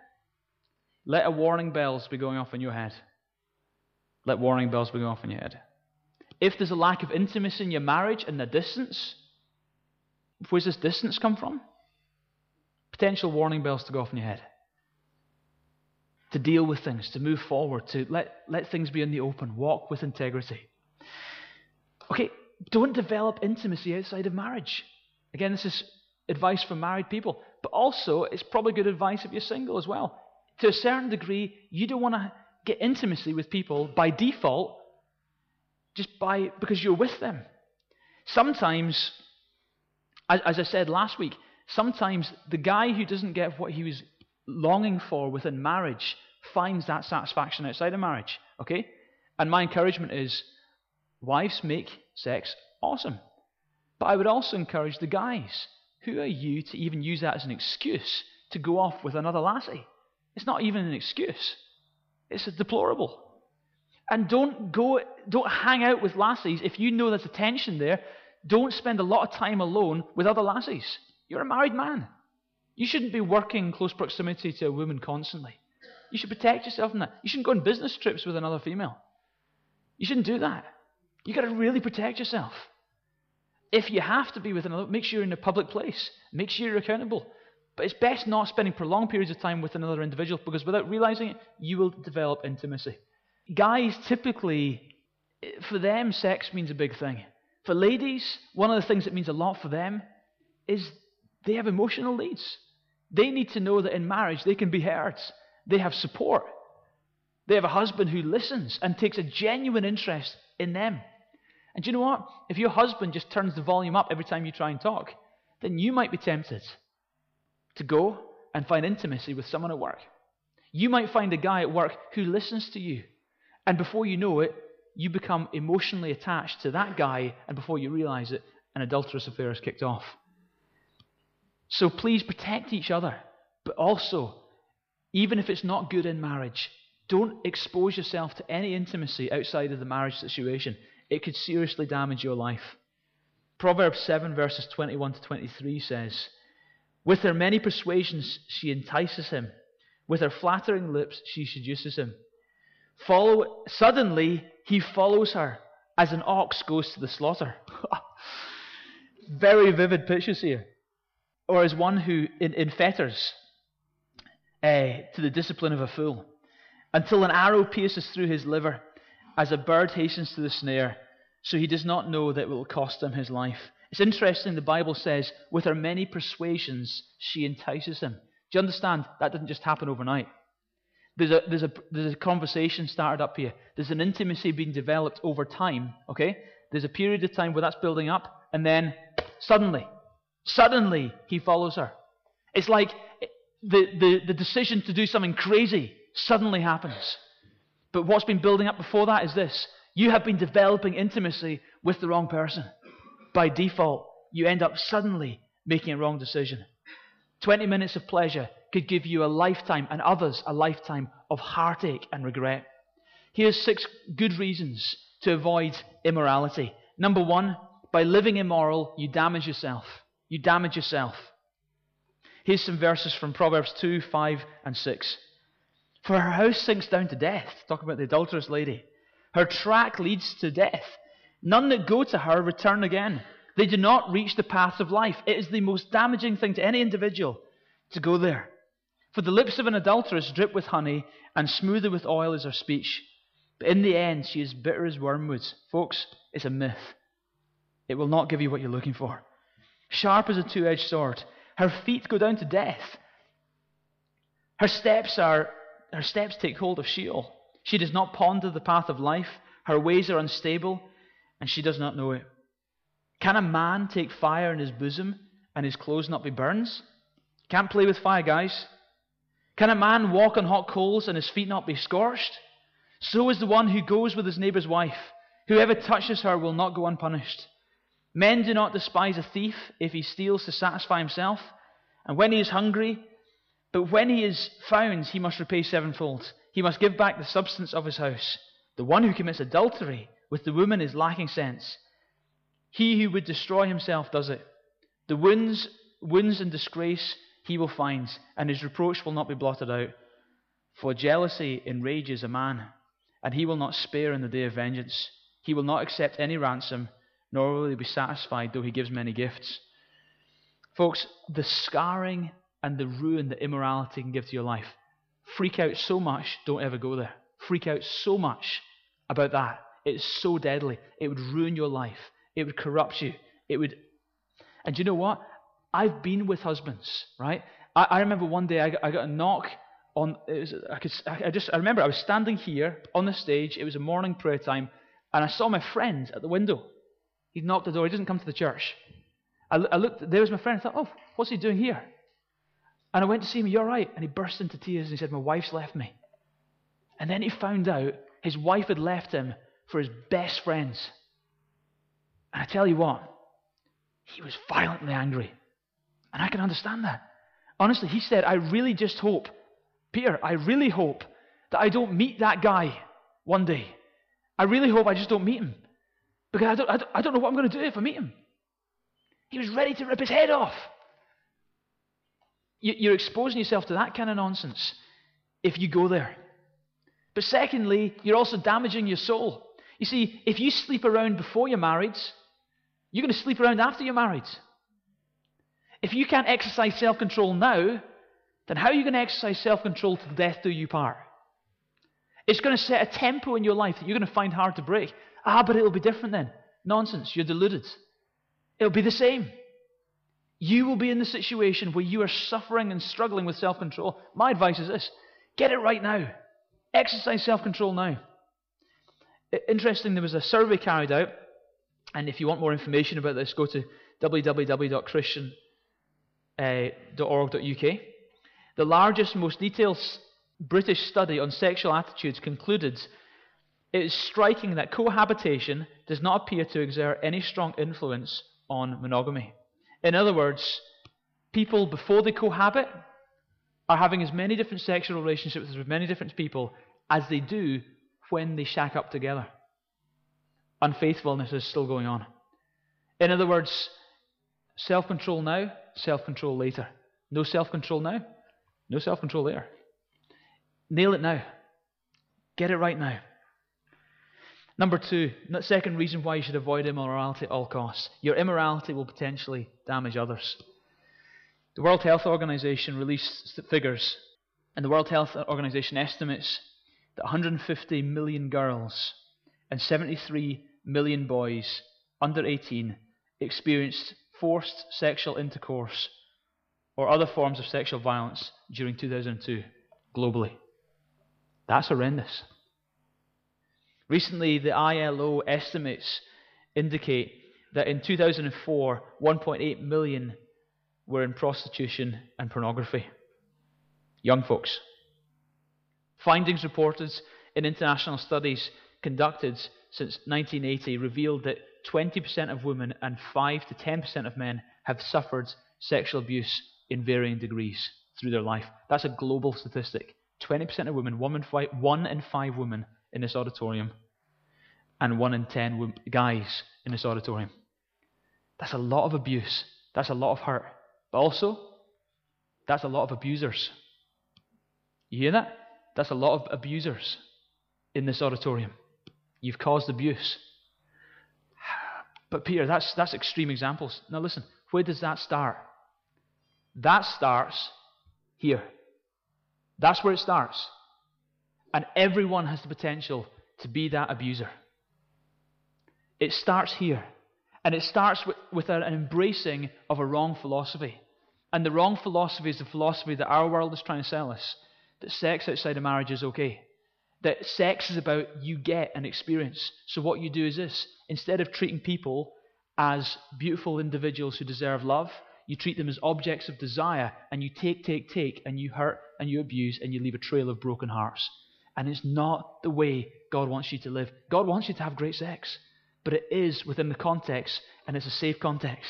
[SPEAKER 1] let a warning bells be going off in your head. Let warning bells be going off in your head. If there's a lack of intimacy in your marriage and the distance, where's this distance come from? Potential warning bells to go off in your head. To deal with things, to move forward, to let, let things be in the open, walk with integrity. Okay, don't develop intimacy outside of marriage. Again, this is advice for married people, but also it's probably good advice if you're single as well. To a certain degree, you don't want to get intimacy with people by default, just by because you're with them. Sometimes, as, I said last week, sometimes the guy who doesn't get what he was longing for within marriage finds that satisfaction outside of marriage. Okay? And my encouragement is wives make sex awesome. But I would also encourage the guys who are you to even use that as an excuse to go off with another lassie? It's not even an excuse. It's deplorable. And don't go, don't hang out with lassies if you know there's a tension there. Don't spend a lot of time alone with other lassies. You're a married man. You shouldn't be working in close proximity to a woman constantly. You should protect yourself from that. You shouldn't go on business trips with another female. You shouldn't do that. You've got to really protect yourself. If you have to be with another, make sure you're in a public place. Make sure you're accountable. But it's best not spending prolonged periods of time with another individual because without realizing it, you will develop intimacy. Guys typically, for them, sex means a big thing. For ladies, one of the things that means a lot for them is they have emotional needs. They need to know that in marriage they can be heard, they have support, they have a husband who listens and takes a genuine interest in them. And do you know what? If your husband just turns the volume up every time you try and talk, then you might be tempted to go and find intimacy with someone at work. You might find a guy at work who listens to you. And before you know it, you become emotionally attached to that guy, and before you realize it, an adulterous affair is kicked off. So please protect each other, but also, even if it's not good in marriage, don't expose yourself to any intimacy outside of the marriage situation it could seriously damage your life. Proverbs 7, verses 21 to 23 says, With her many persuasions she entices him, with her flattering lips she seduces him. Follow, suddenly he follows her as an ox goes to the slaughter. Very vivid pictures here. Or as one who in, in fetters uh, to the discipline of a fool, until an arrow pierces through his liver as a bird hastens to the snare, so he does not know that it will cost him his life. It's interesting, the Bible says, with her many persuasions, she entices him. Do you understand? That didn't just happen overnight. There's a, there's, a, there's a conversation started up here. There's an intimacy being developed over time, okay? There's a period of time where that's building up, and then suddenly, suddenly he follows her. It's like the, the, the decision to do something crazy suddenly happens. But what's been building up before that is this you have been developing intimacy with the wrong person. By default, you end up suddenly making a wrong decision. 20 minutes of pleasure could give you a lifetime and others a lifetime of heartache and regret. Here's six good reasons to avoid immorality. Number one, by living immoral, you damage yourself. You damage yourself. Here's some verses from Proverbs 2, 5, and 6. For her house sinks down to death. Talk about the adulterous lady. Her track leads to death. None that go to her return again. They do not reach the path of life. It is the most damaging thing to any individual to go there. For the lips of an adulteress drip with honey, and smoother with oil is her speech. But in the end, she is bitter as wormwood. Folks, it's a myth. It will not give you what you're looking for. Sharp as a two edged sword. Her feet go down to death. Her steps are her steps take hold of Sheol. She does not ponder the path of life. Her ways are unstable, and she does not know it. Can a man take fire in his bosom and his clothes not be burns? Can't play with fire, guys. Can a man walk on hot coals and his feet not be scorched? So is the one who goes with his neighbor's wife. Whoever touches her will not go unpunished. Men do not despise a thief if he steals to satisfy himself, and when he is hungry, but when he is found, he must repay sevenfold. He must give back the substance of his house. The one who commits adultery with the woman is lacking sense. He who would destroy himself does it. The wounds, wounds and disgrace he will find, and his reproach will not be blotted out. For jealousy enrages a man, and he will not spare in the day of vengeance. He will not accept any ransom, nor will he be satisfied though he gives many gifts. Folks, the scarring and the ruin that immorality can give to your life. Freak out so much, don't ever go there. Freak out so much about that. It's so deadly. It would ruin your life. It would corrupt you. It would. And you know what? I've been with husbands, right? I, I remember one day I got, I got a knock on. Was, I, could, I just I remember I was standing here on the stage. It was a morning prayer time, and I saw my friend at the window. He knocked the door. He doesn't come to the church. I, I looked. There was my friend. I thought, oh, what's he doing here? And I went to see him, You're right. And he burst into tears and he said, My wife's left me. And then he found out his wife had left him for his best friends. And I tell you what, he was violently angry. And I can understand that. Honestly, he said, I really just hope, Peter, I really hope that I don't meet that guy one day. I really hope I just don't meet him. Because I don't, I don't, I don't know what I'm going to do if I meet him. He was ready to rip his head off. You're exposing yourself to that kind of nonsense if you go there. But secondly, you're also damaging your soul. You see, if you sleep around before you're married, you're going to sleep around after you're married. If you can't exercise self control now, then how are you going to exercise self control till death do you part? It's going to set a tempo in your life that you're going to find hard to break. Ah, but it'll be different then. Nonsense. You're deluded. It'll be the same. You will be in the situation where you are suffering and struggling with self control. My advice is this get it right now. Exercise self control now. Interesting, there was a survey carried out, and if you want more information about this, go to Eh, www.christian.org.uk. The largest, most detailed British study on sexual attitudes concluded it is striking that cohabitation does not appear to exert any strong influence on monogamy. In other words, people before they cohabit are having as many different sexual relationships with many different people as they do when they shack up together. Unfaithfulness is still going on. In other words, self control now, self control later. No self control now, no self control later. Nail it now. Get it right now. Number two, the second reason why you should avoid immorality at all costs. Your immorality will potentially damage others. The World Health Organization released figures, and the World Health Organization estimates that 150 million girls and 73 million boys under 18 experienced forced sexual intercourse or other forms of sexual violence during 2002 globally. That's horrendous. Recently, the ILO estimates indicate that in 2004, 1.8 million were in prostitution and pornography. Young folks. Findings reported in international studies conducted since 1980 revealed that 20% of women and 5 to 10% of men have suffered sexual abuse in varying degrees through their life. That's a global statistic. 20% of women, one in five, one in five women in this auditorium, and one in ten guys in this auditorium. That's a lot of abuse. That's a lot of hurt. But also, that's a lot of abusers. You hear that? That's a lot of abusers in this auditorium. You've caused abuse. But Peter, that's, that's extreme examples. Now listen, where does that start? That starts here. That's where it starts. And everyone has the potential to be that abuser. It starts here. And it starts with, with an embracing of a wrong philosophy. And the wrong philosophy is the philosophy that our world is trying to sell us that sex outside of marriage is okay. That sex is about you get an experience. So what you do is this instead of treating people as beautiful individuals who deserve love, you treat them as objects of desire and you take, take, take, and you hurt and you abuse and you leave a trail of broken hearts. And it's not the way God wants you to live. God wants you to have great sex, but it is within the context and it's a safe context.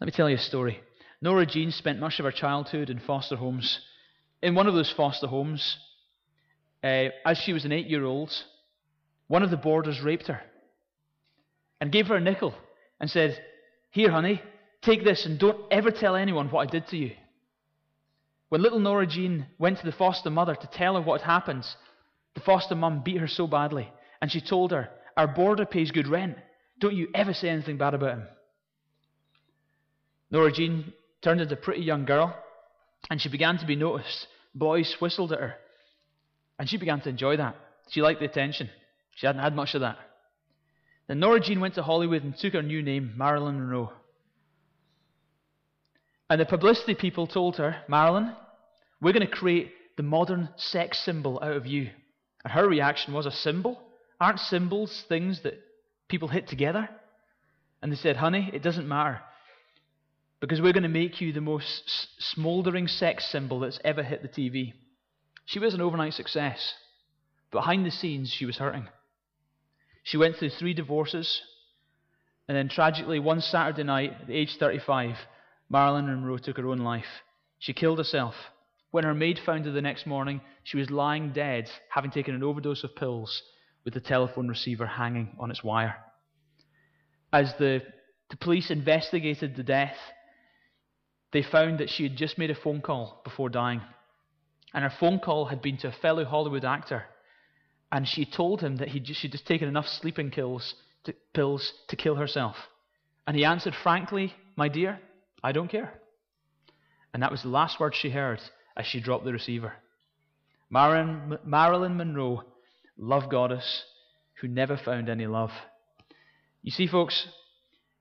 [SPEAKER 1] Let me tell you a story. Nora Jean spent much of her childhood in foster homes. In one of those foster homes, uh, as she was an eight year old, one of the boarders raped her and gave her a nickel and said, Here, honey, take this and don't ever tell anyone what I did to you. When little Nora Jean went to the foster mother to tell her what had happened, the foster mum beat her so badly, and she told her, Our boarder pays good rent. Don't you ever say anything bad about him. Nora Jean turned into a pretty young girl, and she began to be noticed. Boys whistled at her, and she began to enjoy that. She liked the attention. She hadn't had much of that. Then Nora Jean went to Hollywood and took her new name, Marilyn Monroe. And the publicity people told her, Marilyn, we're going to create the modern sex symbol out of you. And her reaction was, A symbol? Aren't symbols things that people hit together? And they said, Honey, it doesn't matter. Because we're going to make you the most smouldering sex symbol that's ever hit the TV. She was an overnight success. Behind the scenes, she was hurting. She went through three divorces. And then, tragically, one Saturday night, at age 35, Marilyn Monroe took her own life. She killed herself. When her maid found her the next morning, she was lying dead, having taken an overdose of pills, with the telephone receiver hanging on its wire. As the, the police investigated the death, they found that she had just made a phone call before dying. And her phone call had been to a fellow Hollywood actor. And she told him that she'd just taken enough sleeping pills to, pills to kill herself. And he answered frankly, My dear, I don't care. And that was the last word she heard as she dropped the receiver. Marilyn Monroe, love goddess, who never found any love. You see, folks,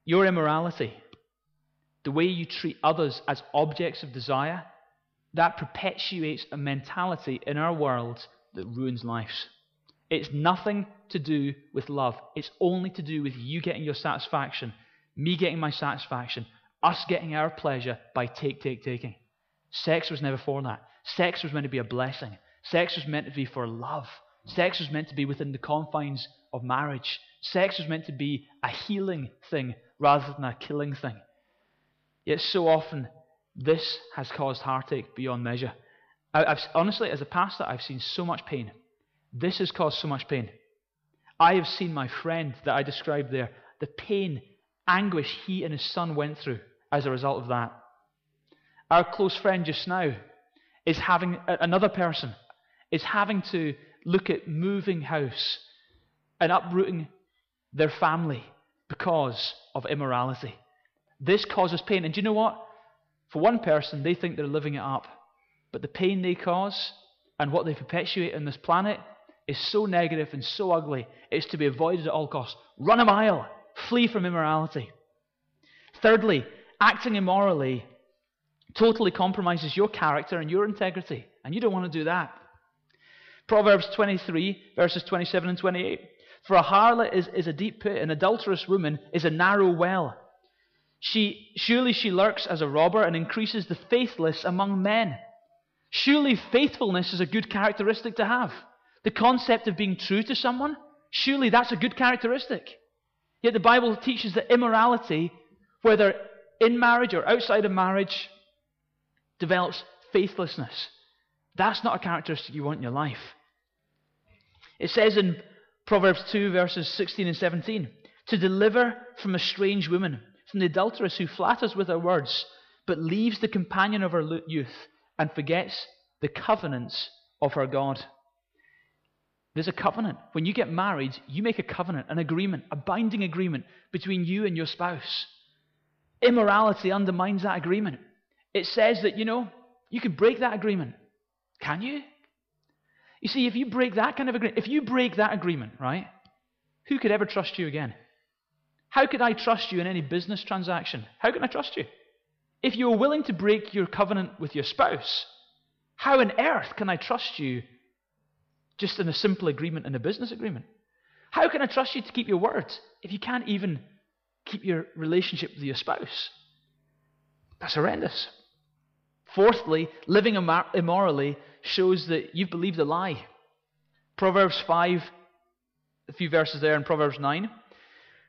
[SPEAKER 1] your immorality, the way you treat others as objects of desire, that perpetuates a mentality in our world that ruins lives. It's nothing to do with love. It's only to do with you getting your satisfaction, me getting my satisfaction, us getting our pleasure by take, take, taking. Sex was never for that. Sex was meant to be a blessing. Sex was meant to be for love. Sex was meant to be within the confines of marriage. Sex was meant to be a healing thing rather than a killing thing. Yet so often, this has caused heartache beyond measure. I, have honestly, as a pastor, I've seen so much pain. This has caused so much pain. I have seen my friend that I described there, the pain, anguish he and his son went through as a result of that. Our close friend just now is having, another person is having to look at moving house and uprooting their family because of immorality. This causes pain. And do you know what? For one person, they think they're living it up. But the pain they cause and what they perpetuate on this planet is so negative and so ugly, it's to be avoided at all costs. Run a mile, flee from immorality. Thirdly, acting immorally totally compromises your character and your integrity, and you don't want to do that. Proverbs 23, verses 27 and 28. For a harlot is, is a deep pit, an adulterous woman is a narrow well. She, surely she lurks as a robber and increases the faithless among men. Surely faithfulness is a good characteristic to have. The concept of being true to someone, surely that's a good characteristic. Yet the Bible teaches that immorality, whether in marriage or outside of marriage, develops faithlessness. That's not a characteristic you want in your life. It says in Proverbs 2, verses 16 and 17 to deliver from a strange woman, from the adulteress who flatters with her words, but leaves the companion of her youth and forgets the covenants of her God. There's a covenant. When you get married, you make a covenant, an agreement, a binding agreement between you and your spouse. Immorality undermines that agreement. It says that, you know, you can break that agreement. Can you? You see, if you break that kind of agreement, if you break that agreement, right, who could ever trust you again? How could I trust you in any business transaction? How can I trust you? If you're willing to break your covenant with your spouse, how on earth can I trust you just in a simple agreement in a business agreement? How can I trust you to keep your word if you can't even keep your relationship with your spouse? That's horrendous. Fourthly, living immorally shows that you've believed a lie. Proverbs 5, a few verses there in Proverbs 9.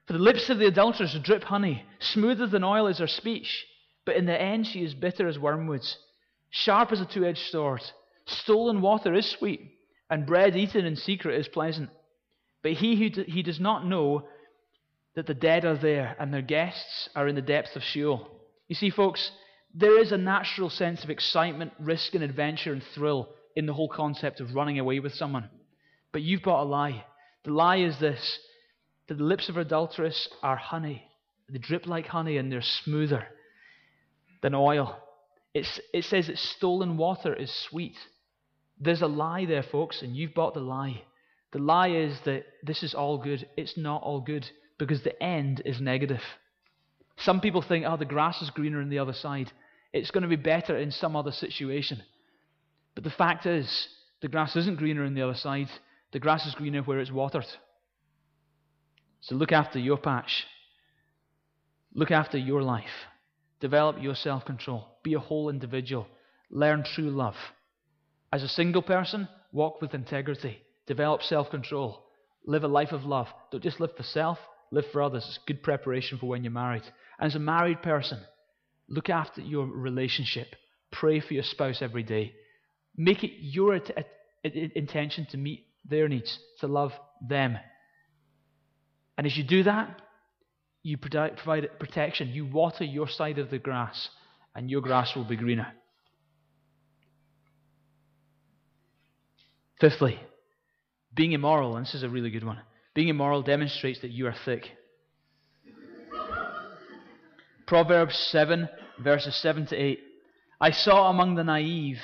[SPEAKER 1] For the lips of the adulteress drip honey, smoother than oil is her speech, but in the end she is bitter as wormwoods, sharp as a two edged sword. Stolen water is sweet, and bread eaten in secret is pleasant. But he who d- he does not know that the dead are there, and their guests are in the depths of Sheol. You see, folks, there is a natural sense of excitement, risk, and adventure and thrill in the whole concept of running away with someone. But you've got a lie. The lie is this that the lips of adulteress are honey. They drip like honey and they're smoother than oil. It's, it says that stolen water is sweet. There's a lie there, folks, and you've bought the lie. The lie is that this is all good. It's not all good because the end is negative. Some people think, oh, the grass is greener on the other side. It's going to be better in some other situation. But the fact is, the grass isn't greener on the other side. The grass is greener where it's watered. So look after your patch. Look after your life. Develop your self control. Be a whole individual. Learn true love. As a single person, walk with integrity. Develop self control. Live a life of love. Don't just live for self, live for others. It's good preparation for when you're married. And as a married person, Look after your relationship. Pray for your spouse every day. Make it your intention to meet their needs, to love them. And as you do that, you provide protection. You water your side of the grass, and your grass will be greener. Fifthly, being immoral, and this is a really good one. Being immoral demonstrates that you are thick. Proverbs 7, verses 7 to 8. I saw among the naive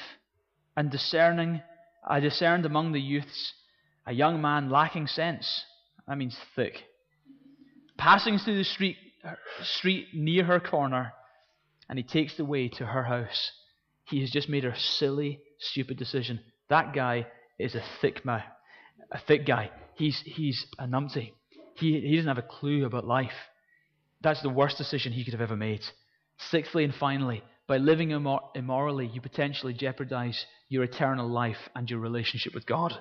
[SPEAKER 1] and discerning, I discerned among the youths a young man lacking sense. That means thick. Passing through the street, street near her corner, and he takes the way to her house. He has just made a silly, stupid decision. That guy is a thick man, a thick guy. He's, he's a numpty. He, he doesn't have a clue about life. That's the worst decision he could have ever made. Sixthly and finally, by living immor- immorally, you potentially jeopardize your eternal life and your relationship with God.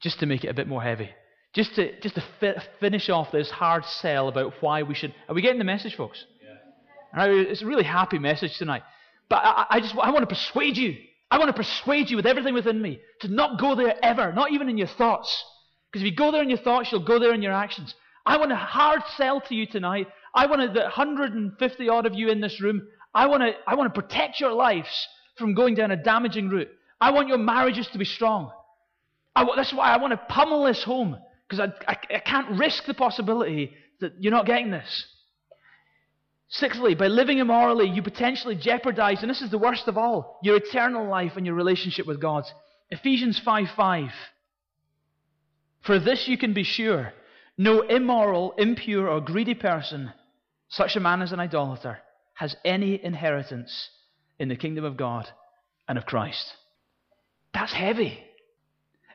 [SPEAKER 1] Just to make it a bit more heavy. Just to, just to fi- finish off this hard sell about why we should. Are we getting the message, folks? Yeah. Right, it's a really happy message tonight. But I, I just I want to persuade you. I want to persuade you with everything within me to not go there ever, not even in your thoughts. Because if you go there in your thoughts, you'll go there in your actions. I want to hard sell to you tonight. I want to, the 150 odd of you in this room, I want to, I want to protect your lives from going down a damaging route. I want your marriages to be strong. I, that's why I want to pummel this home, because I, I, I can't risk the possibility that you're not getting this. Sixthly, by living immorally, you potentially jeopardize, and this is the worst of all, your eternal life and your relationship with God. Ephesians 5 5. For this you can be sure no immoral, impure, or greedy person, such a man as an idolater, has any inheritance in the kingdom of God and of Christ. That's heavy.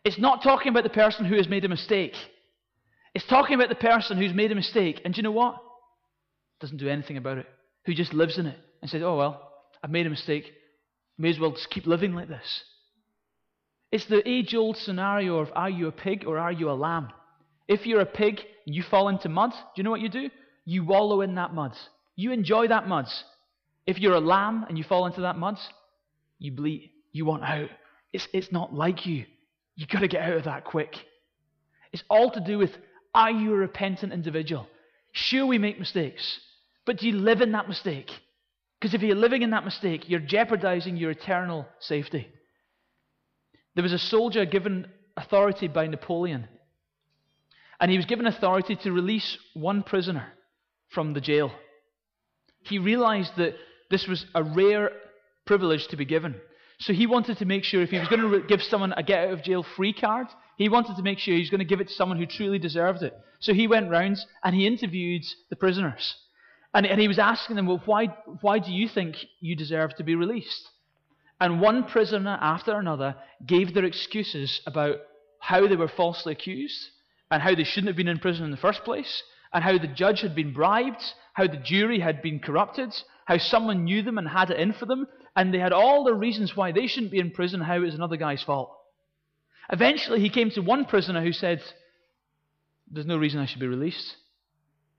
[SPEAKER 1] It's not talking about the person who has made a mistake. It's talking about the person who's made a mistake, and do you know what? Doesn't do anything about it. Who just lives in it and says, oh, well, I've made a mistake. May as well just keep living like this. It's the age old scenario of are you a pig or are you a lamb? If you're a pig and you fall into mud, do you know what you do? You wallow in that mud. You enjoy that mud. If you're a lamb and you fall into that mud, you bleat. You want out. It's, it's not like you. You've got to get out of that quick. It's all to do with are you a repentant individual? Sure, we make mistakes, but do you live in that mistake? Because if you're living in that mistake, you're jeopardizing your eternal safety. There was a soldier given authority by Napoleon, and he was given authority to release one prisoner from the jail. He realized that this was a rare privilege to be given. So he wanted to make sure if he was going to give someone a get out of jail free card, he wanted to make sure he was going to give it to someone who truly deserved it. So he went round and he interviewed the prisoners. And, and he was asking them, well, why, why do you think you deserve to be released? And one prisoner after another gave their excuses about how they were falsely accused and how they shouldn't have been in prison in the first place and how the judge had been bribed, how the jury had been corrupted, how someone knew them and had it in for them, and they had all the reasons why they shouldn't be in prison, how it was another guy's fault. Eventually, he came to one prisoner who said, There's no reason I should be released.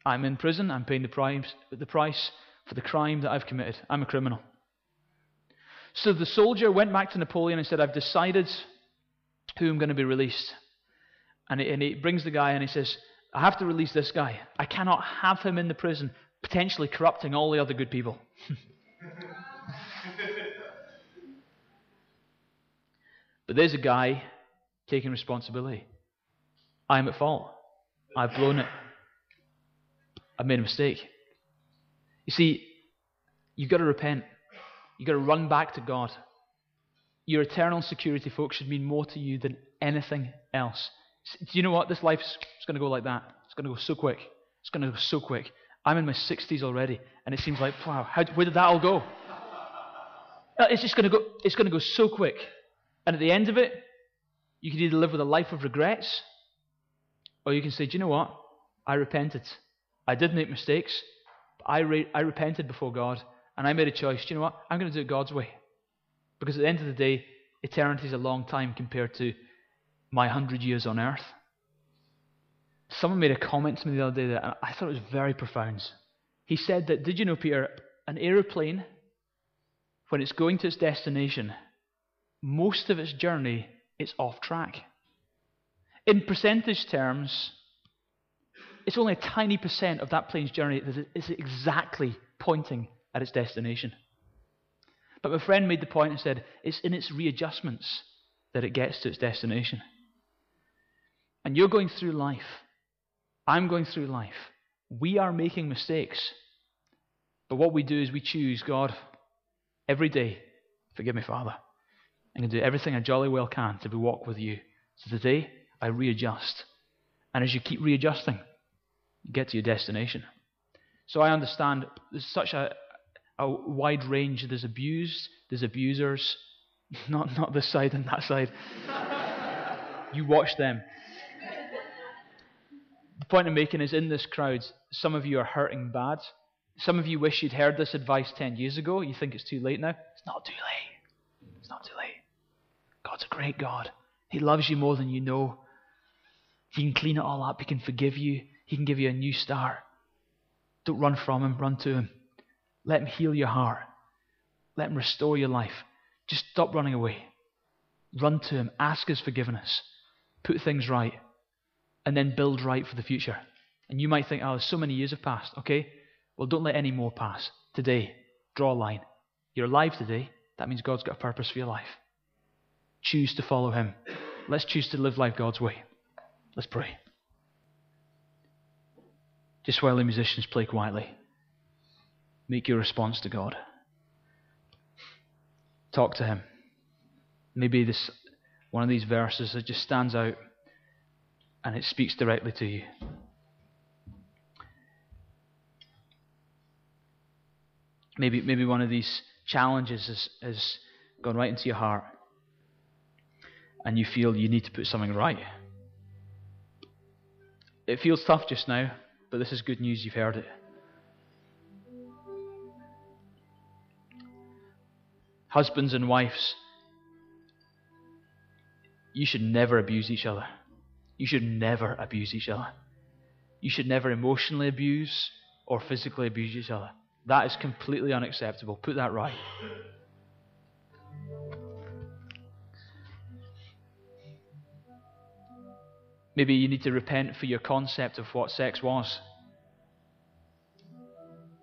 [SPEAKER 1] I'm in prison, I'm paying the price, the price for the crime that I've committed. I'm a criminal. So the soldier went back to Napoleon and said, I've decided who I'm going to be released. And he, and he brings the guy and he says, I have to release this guy. I cannot have him in the prison, potentially corrupting all the other good people. but there's a guy taking responsibility. I'm at fault. I've blown it. I've made a mistake. You see, you've got to repent. You've got to run back to God. Your eternal security, folks, should mean more to you than anything else. Do you know what? This life is going to go like that. It's going to go so quick. It's going to go so quick. I'm in my 60s already, and it seems like, wow, how, where did that all go? Uh, it's just going to go. It's going to go so quick, and at the end of it, you can either live with a life of regrets, or you can say, do you know what? I repented. I did make mistakes. But I, re- I repented before God, and I made a choice. Do you know what? I'm going to do it God's way. Because at the end of the day, eternity is a long time compared to my hundred years on earth. Someone made a comment to me the other day that I thought it was very profound. He said that, did you know, Peter, an aeroplane, when it's going to its destination, most of its journey it's off track. In percentage terms, it's only a tiny percent of that plane's journey that is exactly pointing at its destination. But my friend made the point and said it's in its readjustments that it gets to its destination. And you're going through life. I'm going through life. We are making mistakes. But what we do is we choose God every day. Forgive me, Father. I'm going to do everything I jolly well can to walk with you. So today, I readjust. And as you keep readjusting, you get to your destination. So I understand there's such a, a wide range. There's abused, there's abusers, not, not this side and that side. you watch them. The point I'm making is in this crowd, some of you are hurting bad. Some of you wish you'd heard this advice 10 years ago. You think it's too late now. It's not too late. It's not too late. God's a great God. He loves you more than you know. He can clean it all up. He can forgive you. He can give you a new start. Don't run from Him, run to Him. Let Him heal your heart. Let Him restore your life. Just stop running away. Run to Him. Ask His forgiveness. Put things right. And then build right for the future. And you might think, oh, so many years have passed. Okay, well, don't let any more pass. Today, draw a line. You're alive today. That means God's got a purpose for your life. Choose to follow Him. Let's choose to live life God's way. Let's pray. Just while the musicians play quietly, make your response to God. Talk to Him. Maybe this one of these verses that just stands out and it speaks directly to you. Maybe, maybe one of these challenges has, has gone right into your heart. And you feel you need to put something right. It feels tough just now, but this is good news, you've heard it. Husbands and wives, you should never abuse each other. You should never abuse each other. You should never emotionally abuse or physically abuse each other. That is completely unacceptable. Put that right. Maybe you need to repent for your concept of what sex was.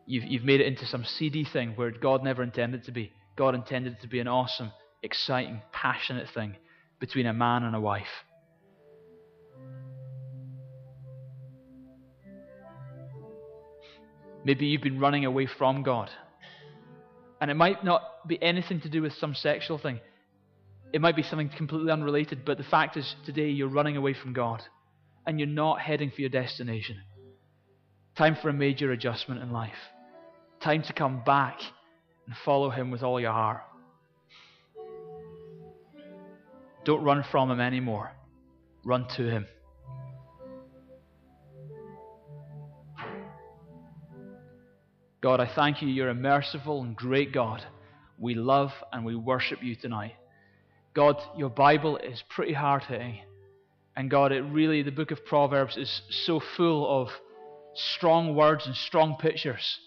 [SPEAKER 1] You've, you've made it into some seedy thing where God never intended it to be. God intended it to be an awesome, exciting, passionate thing between a man and a wife. Maybe you've been running away from God. And it might not be anything to do with some sexual thing. It might be something completely unrelated, but the fact is, today you're running away from God and you're not heading for your destination. Time for a major adjustment in life. Time to come back and follow Him with all your heart. Don't run from Him anymore, run to Him. God, I thank you. You're a merciful and great God. We love and we worship you tonight. God, your Bible is pretty hard hitting. And God, it really, the book of Proverbs is so full of strong words and strong pictures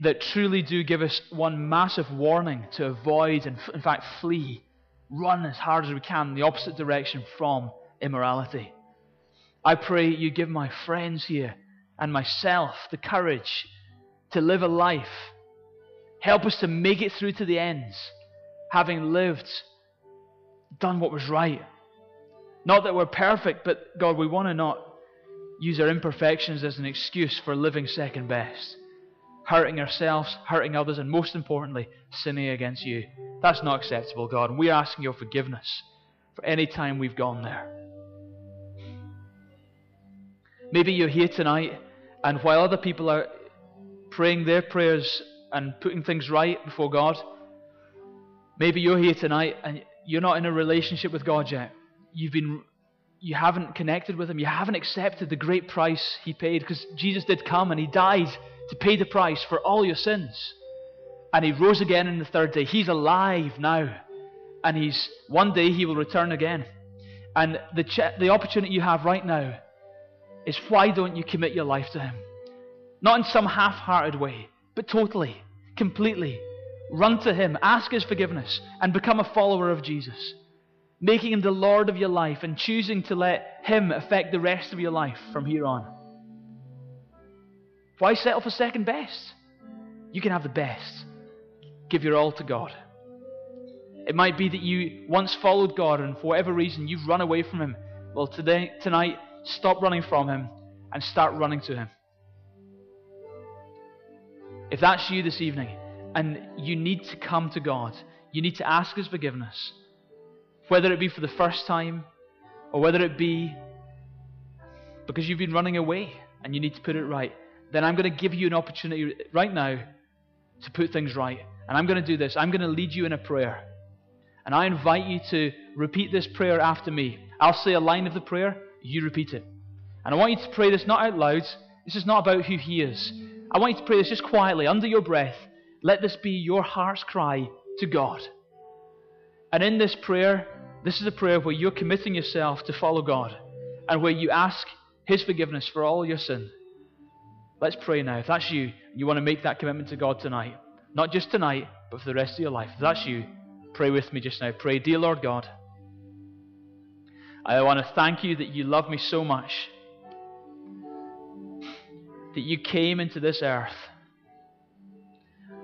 [SPEAKER 1] that truly do give us one massive warning to avoid and, in fact, flee, run as hard as we can in the opposite direction from immorality. I pray you give my friends here and myself the courage to live a life. Help us to make it through to the ends, having lived, done what was right. Not that we're perfect, but God, we want to not use our imperfections as an excuse for living second best, hurting ourselves, hurting others, and most importantly, sinning against you. That's not acceptable, God. And we're asking your forgiveness for any time we've gone there. Maybe you're here tonight, and while other people are praying their prayers and putting things right before God. Maybe you're here tonight and you're not in a relationship with God yet. You've been you haven't connected with him. You haven't accepted the great price he paid because Jesus did come and he died to pay the price for all your sins. And he rose again on the third day. He's alive now. And he's one day he will return again. And the ch- the opportunity you have right now is why don't you commit your life to him? Not in some half hearted way, but totally, completely. Run to Him, ask His forgiveness, and become a follower of Jesus. Making Him the Lord of your life and choosing to let Him affect the rest of your life from here on. Why settle for second best? You can have the best. Give your all to God. It might be that you once followed God and for whatever reason you've run away from Him. Well, today, tonight, stop running from Him and start running to Him. If that's you this evening and you need to come to God, you need to ask His forgiveness, whether it be for the first time or whether it be because you've been running away and you need to put it right, then I'm going to give you an opportunity right now to put things right. And I'm going to do this. I'm going to lead you in a prayer. And I invite you to repeat this prayer after me. I'll say a line of the prayer, you repeat it. And I want you to pray this not out loud. This is not about who He is. I want you to pray this just quietly, under your breath. Let this be your heart's cry to God. And in this prayer, this is a prayer where you're committing yourself to follow God and where you ask His forgiveness for all your sin. Let's pray now. If that's you, you want to make that commitment to God tonight, not just tonight, but for the rest of your life. If that's you, pray with me just now. Pray, Dear Lord God, I want to thank you that you love me so much that you came into this earth.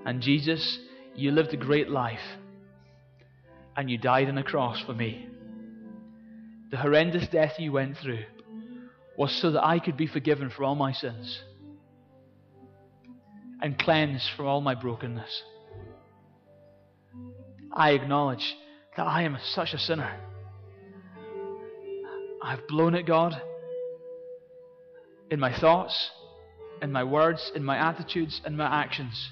[SPEAKER 1] And Jesus, you lived a great life. And you died on a cross for me. The horrendous death you went through was so that I could be forgiven for all my sins and cleansed from all my brokenness. I acknowledge that I am such a sinner. I've blown it, God, in my thoughts, in my words, in my attitudes, in my actions.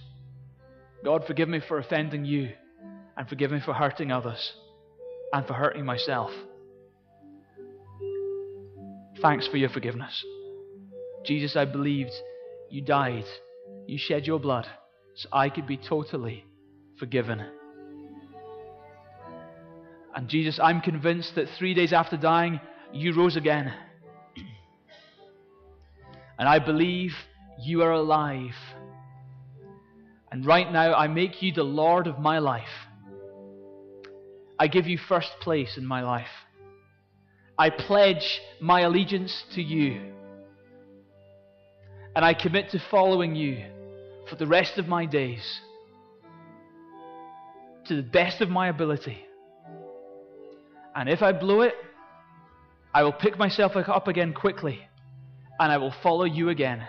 [SPEAKER 1] God, forgive me for offending you and forgive me for hurting others. and for hurting myself. Thanks for your forgiveness. Jesus, I believed you died, you shed your blood so I could be totally forgiven. And Jesus, I'm convinced that three days after dying, you rose again. And I believe you are alive. And right now, I make you the Lord of my life. I give you first place in my life. I pledge my allegiance to you. And I commit to following you for the rest of my days to the best of my ability. And if I blow it, I will pick myself up again quickly and I will follow you again.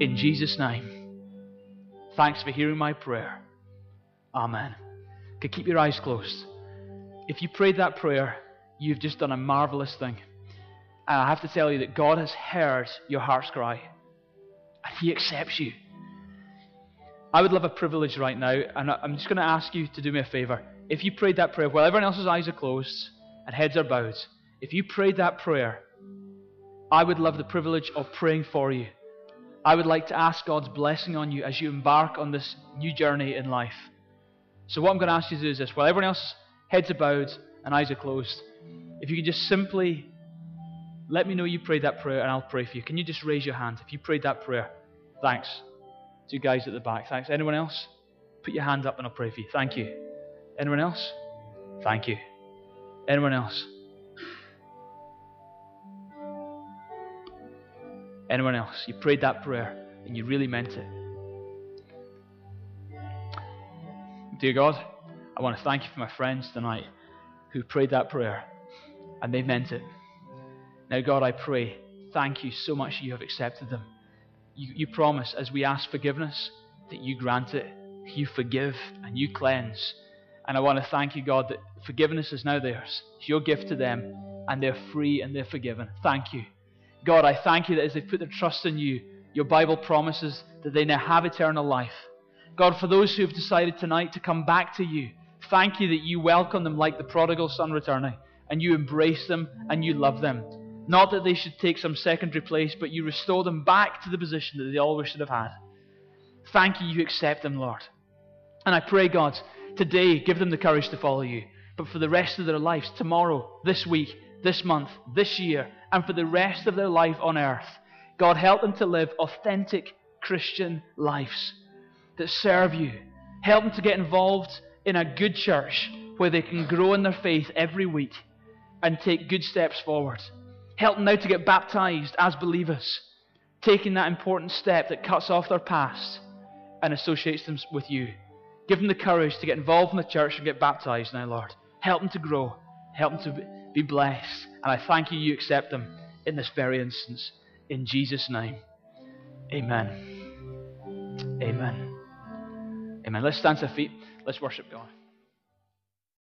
[SPEAKER 1] In Jesus' name. Thanks for hearing my prayer. Amen. Okay, keep your eyes closed. If you prayed that prayer, you've just done a marvelous thing. And I have to tell you that God has heard your heart's cry. And He accepts you. I would love a privilege right now, and I'm just going to ask you to do me a favor. If you prayed that prayer while everyone else's eyes are closed and heads are bowed, if you prayed that prayer, I would love the privilege of praying for you. I would like to ask God's blessing on you as you embark on this new journey in life. So, what I'm going to ask you to do is this while everyone else heads are bowed and eyes are closed, if you could just simply let me know you prayed that prayer and I'll pray for you. Can you just raise your hand if you prayed that prayer? Thanks. Two guys at the back. Thanks. Anyone else? Put your hand up and I'll pray for you. Thank you. Anyone else? Thank you. Anyone else? Anyone else? You prayed that prayer and you really meant it. Dear God, I want to thank you for my friends tonight who prayed that prayer and they meant it. Now, God, I pray, thank you so much you have accepted them. You, you promise as we ask forgiveness that you grant it, you forgive and you cleanse. And I want to thank you, God, that forgiveness is now theirs. It's your gift to them, and they're free and they're forgiven. Thank you. God, I thank you that as they put their trust in you, your Bible promises that they now have eternal life. God, for those who have decided tonight to come back to you, thank you that you welcome them like the prodigal son returning, and you embrace them and you love them. Not that they should take some secondary place, but you restore them back to the position that they always should have had. Thank you, you accept them, Lord. And I pray, God, today give them the courage to follow you. But for the rest of their lives, tomorrow, this week, this month, this year, and for the rest of their life on earth, God, help them to live authentic Christian lives that serve you. Help them to get involved in a good church where they can grow in their faith every week and take good steps forward. Help them now to get baptized as believers, taking that important step that cuts off their past and associates them with you. Give them the courage to get involved in the church and get baptized now, Lord. Help them to grow. Help them to be blessed. And I thank you, you accept them in this very instance. In Jesus' name. Amen. Amen. Amen. Let's stand to feet. Let's worship God.